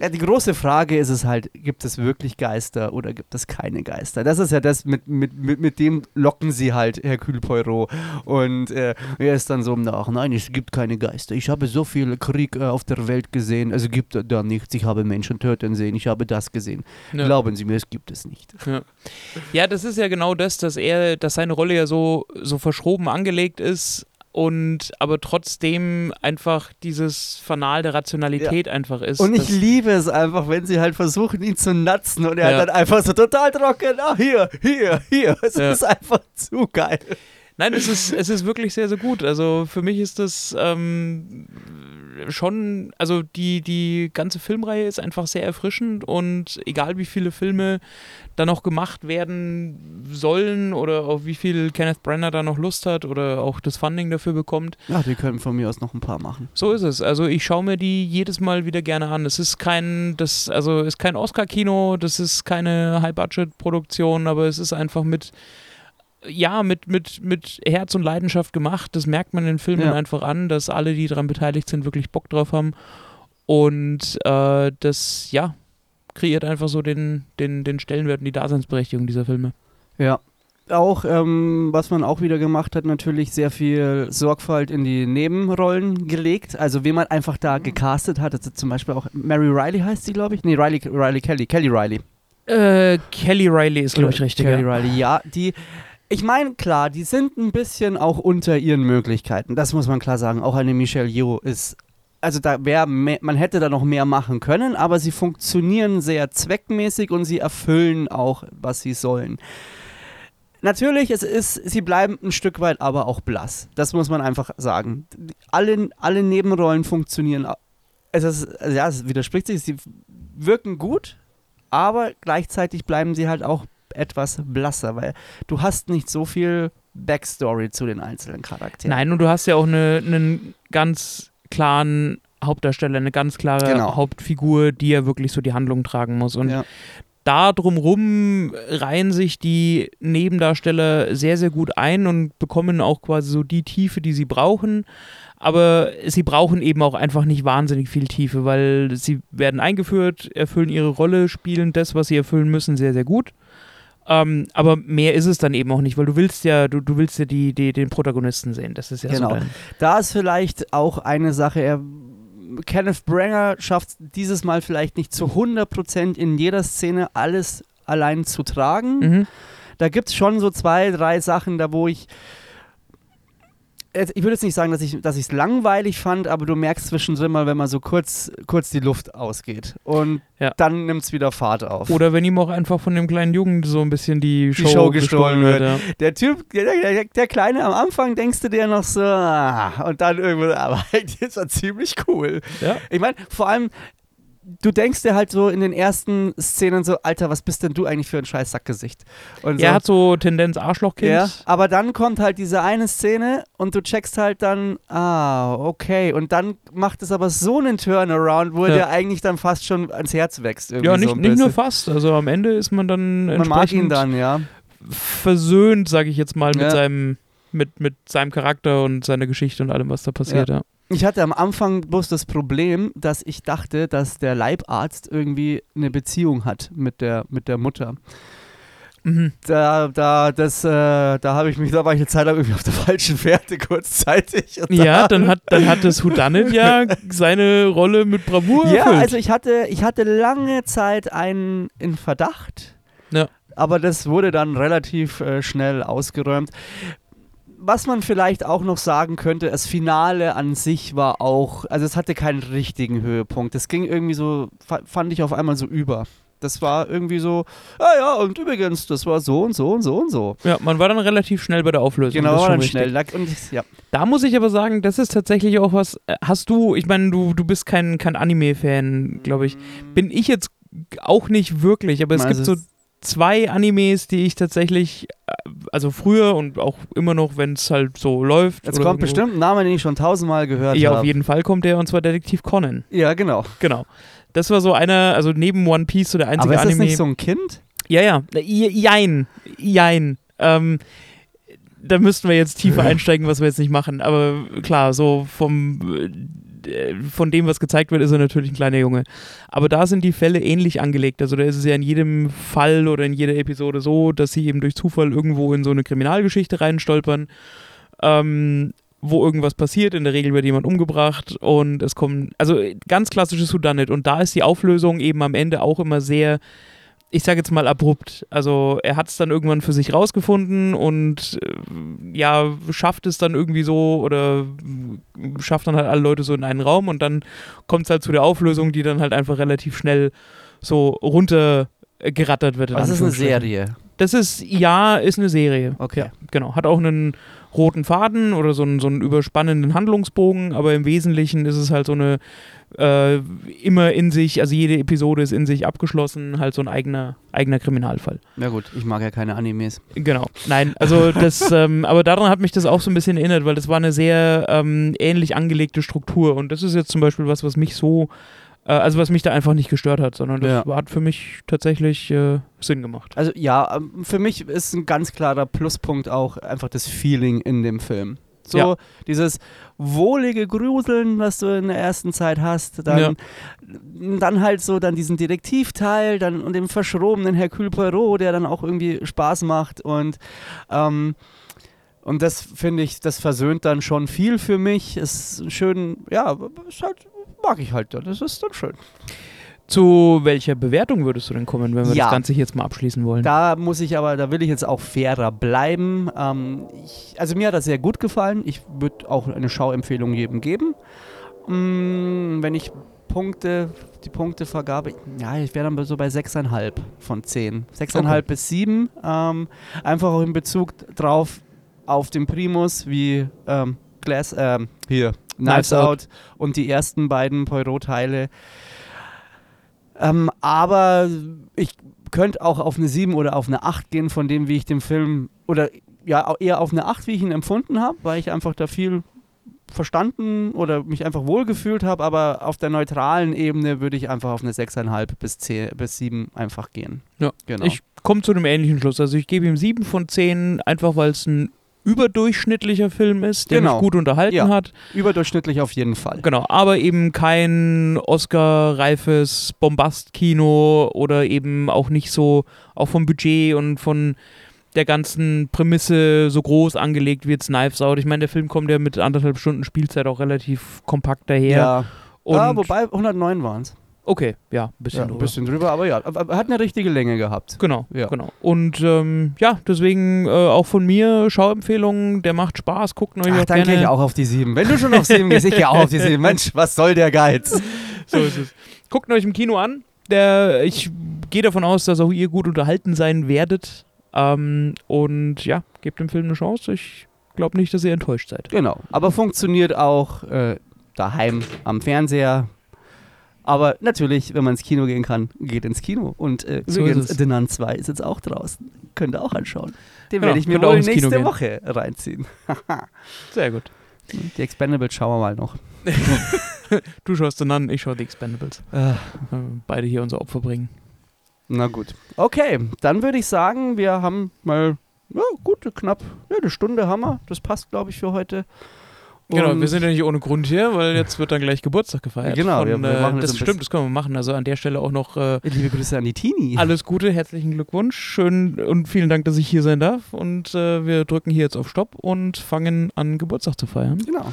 ja, die große Frage ist es halt, gibt es wirklich Geister oder gibt es keine Geister? Das ist ja das, mit, mit, mit, mit dem locken sie halt Hercule Poirot. Und äh, er ist dann so, ach nein, es gibt keine Geister. Ich habe so viel Krieg äh, auf der Welt gesehen, also gibt es da nichts. Ich habe Menschen töten sehen, ich habe das gesehen. Ja. Glauben Sie mir, es gibt es nicht. Ja, das ist ja genau das, dass er, dass seine Rolle ja so, so verschroben angelegt ist und aber trotzdem einfach dieses Fanal der Rationalität einfach ist. Und ich liebe es einfach, wenn sie halt versuchen, ihn zu natzen und er Ja. dann einfach so total trocken, ah, hier, hier, hier. <laughs> Es Ja. ist einfach zu geil. Nein, es ist, es ist wirklich sehr, sehr gut. Also für mich ist das ähm, schon, also die, die ganze Filmreihe ist einfach sehr erfrischend und egal wie viele Filme da noch gemacht werden sollen oder auf wie viel Kenneth Branagh da noch Lust hat oder auch das Funding dafür bekommt, Ja, die können von mir aus noch ein paar machen. so ist es. Also ich schaue mir die jedes Mal wieder gerne an. Es ist kein, das, also ist kein Oscar-Kino, das ist keine High-Budget-Produktion, aber es ist einfach mit, ja, mit, mit, mit Herz und Leidenschaft gemacht. Das merkt man in den Filmen Ja. einfach an, dass alle, die daran beteiligt sind, wirklich Bock drauf haben. Und äh, das, ja, kreiert einfach so den, den, den Stellenwert und die Daseinsberechtigung dieser Filme. Ja. Auch, ähm, was man auch wieder gemacht hat, natürlich sehr viel Sorgfalt in die Nebenrollen gelegt. Also, wen man einfach da gecastet hat. Also zum Beispiel auch Mary Riley heißt sie, glaube ich. Nee, Riley, Riley Kelly. Kelly Riley. Äh, Kelly Riley ist, glaube ich, richtig. Kelly. Riley, ja. Die, ich meine, klar, die sind ein bisschen auch unter ihren Möglichkeiten. Das muss man klar sagen. Auch eine Michelle Yeoh ist also da wäre man hätte da noch mehr machen können, aber sie funktionieren sehr zweckmäßig und sie erfüllen auch, was sie sollen. Natürlich, es ist, sie bleiben ein Stück weit aber auch blass. Das muss man einfach sagen. Alle, alle Nebenrollen funktionieren. Es ist, ja, es widerspricht sich, sie wirken gut, aber gleichzeitig bleiben sie halt auch etwas blasser, weil du hast nicht so viel Backstory zu den einzelnen Charakteren. Nein, und du hast ja auch einen eine ganz klaren Hauptdarsteller, eine ganz klare Genau. Hauptfigur, die ja wirklich so die Handlung tragen muss. Und ja. da drumrum reihen sich die Nebendarsteller sehr, sehr gut ein und bekommen auch quasi so die Tiefe, die sie brauchen. Aber sie brauchen eben auch einfach nicht wahnsinnig viel Tiefe, weil sie werden eingeführt, erfüllen ihre Rolle, spielen das, was sie erfüllen müssen, sehr, sehr gut. Ähm, aber mehr ist es dann eben auch nicht, weil du willst ja, du, du willst ja die, die, den Protagonisten sehen. Das ist ja Genau. so dein. Da ist vielleicht auch eine Sache, er, Kenneth Branger schafft dieses Mal vielleicht nicht zu 100% in jeder Szene alles allein zu tragen. Mhm. Da gibt es schon so zwei, drei Sachen, da wo ich. Ich würde jetzt nicht sagen, dass ich es langweilig fand, aber du merkst zwischendrin mal, wenn man so kurz, kurz die Luft ausgeht. Und Ja. dann nimmt es wieder Fahrt auf. Oder wenn ihm auch einfach von dem kleinen Jungen so ein bisschen die Show, Show gestohlen wird. Ja. Der Typ, der, der, der Kleine am Anfang denkst du dir noch so, ah, und dann irgendwo, aber eigentlich ist er ziemlich cool. Ja. Ich meine, vor allem, du denkst dir halt so in den ersten Szenen so, Alter, was bist denn du eigentlich für ein scheiß Sackgesicht? Und so. Er hat so Tendenz Arschlochkind. ja, aber dann kommt halt diese eine Szene und du checkst halt dann, ah, okay. Und dann macht es aber so einen Turnaround, wo Ja. der eigentlich dann fast schon ans Herz wächst. Irgendwie Ja, so nicht, ein nicht nur fast. Also am Ende ist man dann Man mag ihn dann, ja. versöhnt, sage ich jetzt mal, mit Ja. seinem mit, mit seinem Charakter und seiner Geschichte und allem, was da passiert. Ja. Ich hatte am Anfang bloß das Problem, dass ich dachte, dass der Leibarzt irgendwie eine Beziehung hat mit der, mit der Mutter. Mhm. Da, da, das, äh, da habe ich mich, da war ich eine Zeit lang irgendwie auf der falschen Fährte kurzzeitig. Ja, da- dann hat, dann hat das Whodunit ja <laughs> seine Rolle mit Bravour Ja, erfüllt. also ich hatte, ich hatte lange Zeit einen in Verdacht. Ja. Aber das wurde dann relativ äh, schnell ausgeräumt. Was man vielleicht auch noch sagen könnte, das Finale an sich war auch, also es hatte keinen richtigen Höhepunkt. Es ging irgendwie so, fa- fand ich auf einmal so über. Das war irgendwie so, ah ja, und übrigens, das war so und so und so und so. ja, man war dann relativ schnell bei der Auflösung. das Genau, war dann richtig. schnell. Da- Und ja. Da muss ich aber sagen, das ist tatsächlich auch was. äh, Hast du, ich meine, du, du bist kein, kein Anime-Fan, glaube ich. Bin ich jetzt auch nicht wirklich, aber es Also gibt so zwei Animes, die ich tatsächlich, äh, also früher und auch immer noch, wenn es halt so läuft. Jetzt kommt bestimmt ein Name, den ich schon tausendmal gehört Ja, habe. auf jeden Fall kommt der und zwar Detektiv Conan. Ja, genau. Genau. Das war so einer, also neben One Piece so der einzige Aber ist das Anime. nicht so ein Kind? Ja, ja. Jein. Jein. Ähm, da müssten wir jetzt tiefer <laughs> einsteigen, was wir jetzt nicht machen. Aber klar, so vom äh, von dem, was gezeigt wird, ist er natürlich ein kleiner Junge. Aber da sind die Fälle ähnlich angelegt. Also da ist es ja in jedem Fall oder in jeder Episode so, dass sie eben durch Zufall irgendwo in so eine Kriminalgeschichte reinstolpern. Ähm, wo irgendwas passiert, in der Regel wird jemand umgebracht und es kommt, also ganz klassisches Whodunit und da ist die Auflösung eben am Ende auch immer sehr, ich sage jetzt mal abrupt. Also er hat es dann irgendwann für sich rausgefunden und äh, ja, schafft es dann irgendwie so oder äh, schafft dann halt alle Leute so in einen Raum und dann kommt es halt zu der Auflösung, die dann halt einfach relativ schnell so runtergerattert wird. Das ist eine. Serie. Das ist, ja, ist eine Serie. Okay. Ja, genau. Hat auch einen roten Faden oder so einen, so einen überspannenden Handlungsbogen, aber im Wesentlichen ist es halt so eine äh, immer in sich, also jede Episode ist in sich abgeschlossen, halt so ein eigener, eigener Kriminalfall. Ja gut, ich mag ja keine Animes. Genau. Nein, also <laughs> das, ähm, aber daran hat mich das auch so ein bisschen erinnert, weil das war eine sehr ähm, ähnlich angelegte Struktur und das ist jetzt zum Beispiel was, was mich so, äh, also was mich da einfach nicht gestört hat, sondern das Ja. hat für mich tatsächlich äh, Sinn gemacht. Also ja, ähm, für mich ist ein ganz klarer Pluspunkt auch einfach das Feeling in dem Film. So Ja. dieses wohlige Gruseln, was du in der ersten Zeit hast, dann, dann halt so dann diesen Detektivteil dann und den verschrobenen Hercule Poirot, der dann auch irgendwie Spaß macht und ähm, und das finde ich, das versöhnt dann schon viel für mich. Ist schön, ja, ist halt, mag ich halt dann. Das ist dann schön. Zu welcher Bewertung würdest du denn kommen, wenn wir Ja. das Ganze jetzt mal abschließen wollen? Da muss ich aber, da will ich jetzt auch fairer bleiben. Ähm, ich, also mir hat das sehr gut gefallen. Ich würde auch eine Schauempfehlung jedem geben. Mm, wenn ich Punkte, die Punktevergabe, ja, ich wäre dann so bei 6,5 von 10. 6,5 Okay. bis 7. Ähm, einfach auch in Bezug drauf auf den Primus, wie ähm, Glass, ähm, hier, Knives, Knives Out. Out. und die ersten beiden Poirot-Teile. Ähm, aber ich könnte auch auf eine 7 oder auf eine 8 gehen, von dem, wie ich den Film, oder ja, eher auf eine 8, wie ich ihn empfunden habe, weil ich einfach da viel verstanden oder mich einfach wohlgefühlt habe, aber auf der neutralen Ebene würde ich einfach auf eine 6,5 bis 10, bis 7 einfach gehen. Ja, genau. Ich komme zu einem ähnlichen Schluss. Also ich gebe ihm 7 von 10, einfach weil es ein überdurchschnittlicher Film ist, der Genau. mich gut unterhalten Ja. hat. Überdurchschnittlich auf jeden Fall. Genau, aber eben kein Oscar-reifes Bombast-Kino oder eben auch nicht so, auch vom Budget und von der ganzen Prämisse so groß angelegt wie jetzt Knives Out. Ich meine, der Film kommt ja mit anderthalb Stunden Spielzeit auch relativ kompakt daher. Ja. Und ja, wobei 109 waren es. Okay, ja, ein bisschen Ja, ein drüber. bisschen drüber, aber ja, hat eine richtige Länge gehabt. Genau, Ja. genau. Und ähm, ja, deswegen äh, auch von mir Schauempfehlung, der macht Spaß, guckt euch Ach, auch dann gehe ich auch auf die 7. Wenn du schon auf 7 gehst, ich gehe auch auf die 7. <laughs> Mensch, was soll der Geiz? <laughs> So ist es. Guckt euch im Kino an. Der, ich gehe davon aus, dass auch ihr gut unterhalten sein werdet. Ähm, und ja, gebt dem Film eine Chance. Ich glaube nicht, dass ihr enttäuscht seid. Genau, aber funktioniert auch äh, daheim am Fernseher. Aber natürlich, wenn man ins Kino gehen kann, geht ins Kino. Und äh, So übrigens. The Nun 2 ist jetzt auch draußen. Könnt ihr auch anschauen. Den Genau, werde ich mir wohl ins Kino nächste gehen. Woche reinziehen. <laughs> Sehr gut. Die Expendables schauen wir mal noch. <laughs> Du schaust den an, ich schaue The Expendables. Äh, Äh, beide hier unser Opfer bringen. na gut. Okay, dann würde ich sagen, wir haben mal, ja, gut, knapp, ja, eine Stunde haben wir. Das passt, glaube ich, für heute. Genau, wir sind ja nicht ohne Grund hier, weil jetzt wird dann gleich Geburtstag gefeiert. Genau, wir- wir äh, machen jetzt das ein stimmt, das können wir machen. Also an der Stelle auch noch äh, Liebe Grüße an die Teenie. alles Gute, herzlichen Glückwunsch. Schön und vielen Dank, dass ich hier sein darf. Und äh, wir drücken hier jetzt auf Stopp und fangen an, Geburtstag zu feiern. Genau.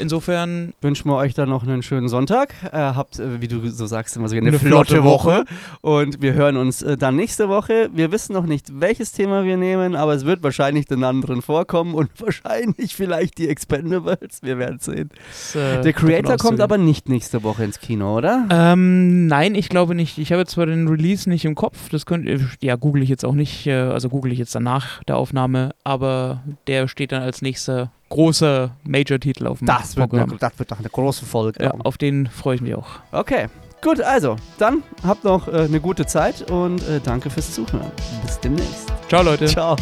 Insofern wünschen wir euch dann noch einen schönen Sonntag. Äh, habt, äh, wie du so sagst, immer so eine, Eine flotte, flotte Woche. Und wir hören uns äh, dann nächste Woche. Wir wissen noch nicht, welches Thema wir nehmen, aber es wird wahrscheinlich den anderen vorkommen und <laughs> wahrscheinlich vielleicht die Expendables. Wir werden sehen. ist, äh, Der Creator kommt aber nicht nächste Woche ins Kino, oder? Ähm, nein, ich glaube nicht. Ich habe jetzt zwar den Release nicht im Kopf, das könnt ja, google ich jetzt auch nicht, äh, also google ich jetzt danach der Aufnahme, aber der steht dann als nächster großer Major-Titel auf dem Das wird, Programm. noch, das wird doch eine große Folge. Ja, auf den freue ich mich auch. Okay, gut, also, dann habt noch äh, eine gute Zeit und äh, danke fürs Zuhören. Bis demnächst. Ciao, Leute. Ciao.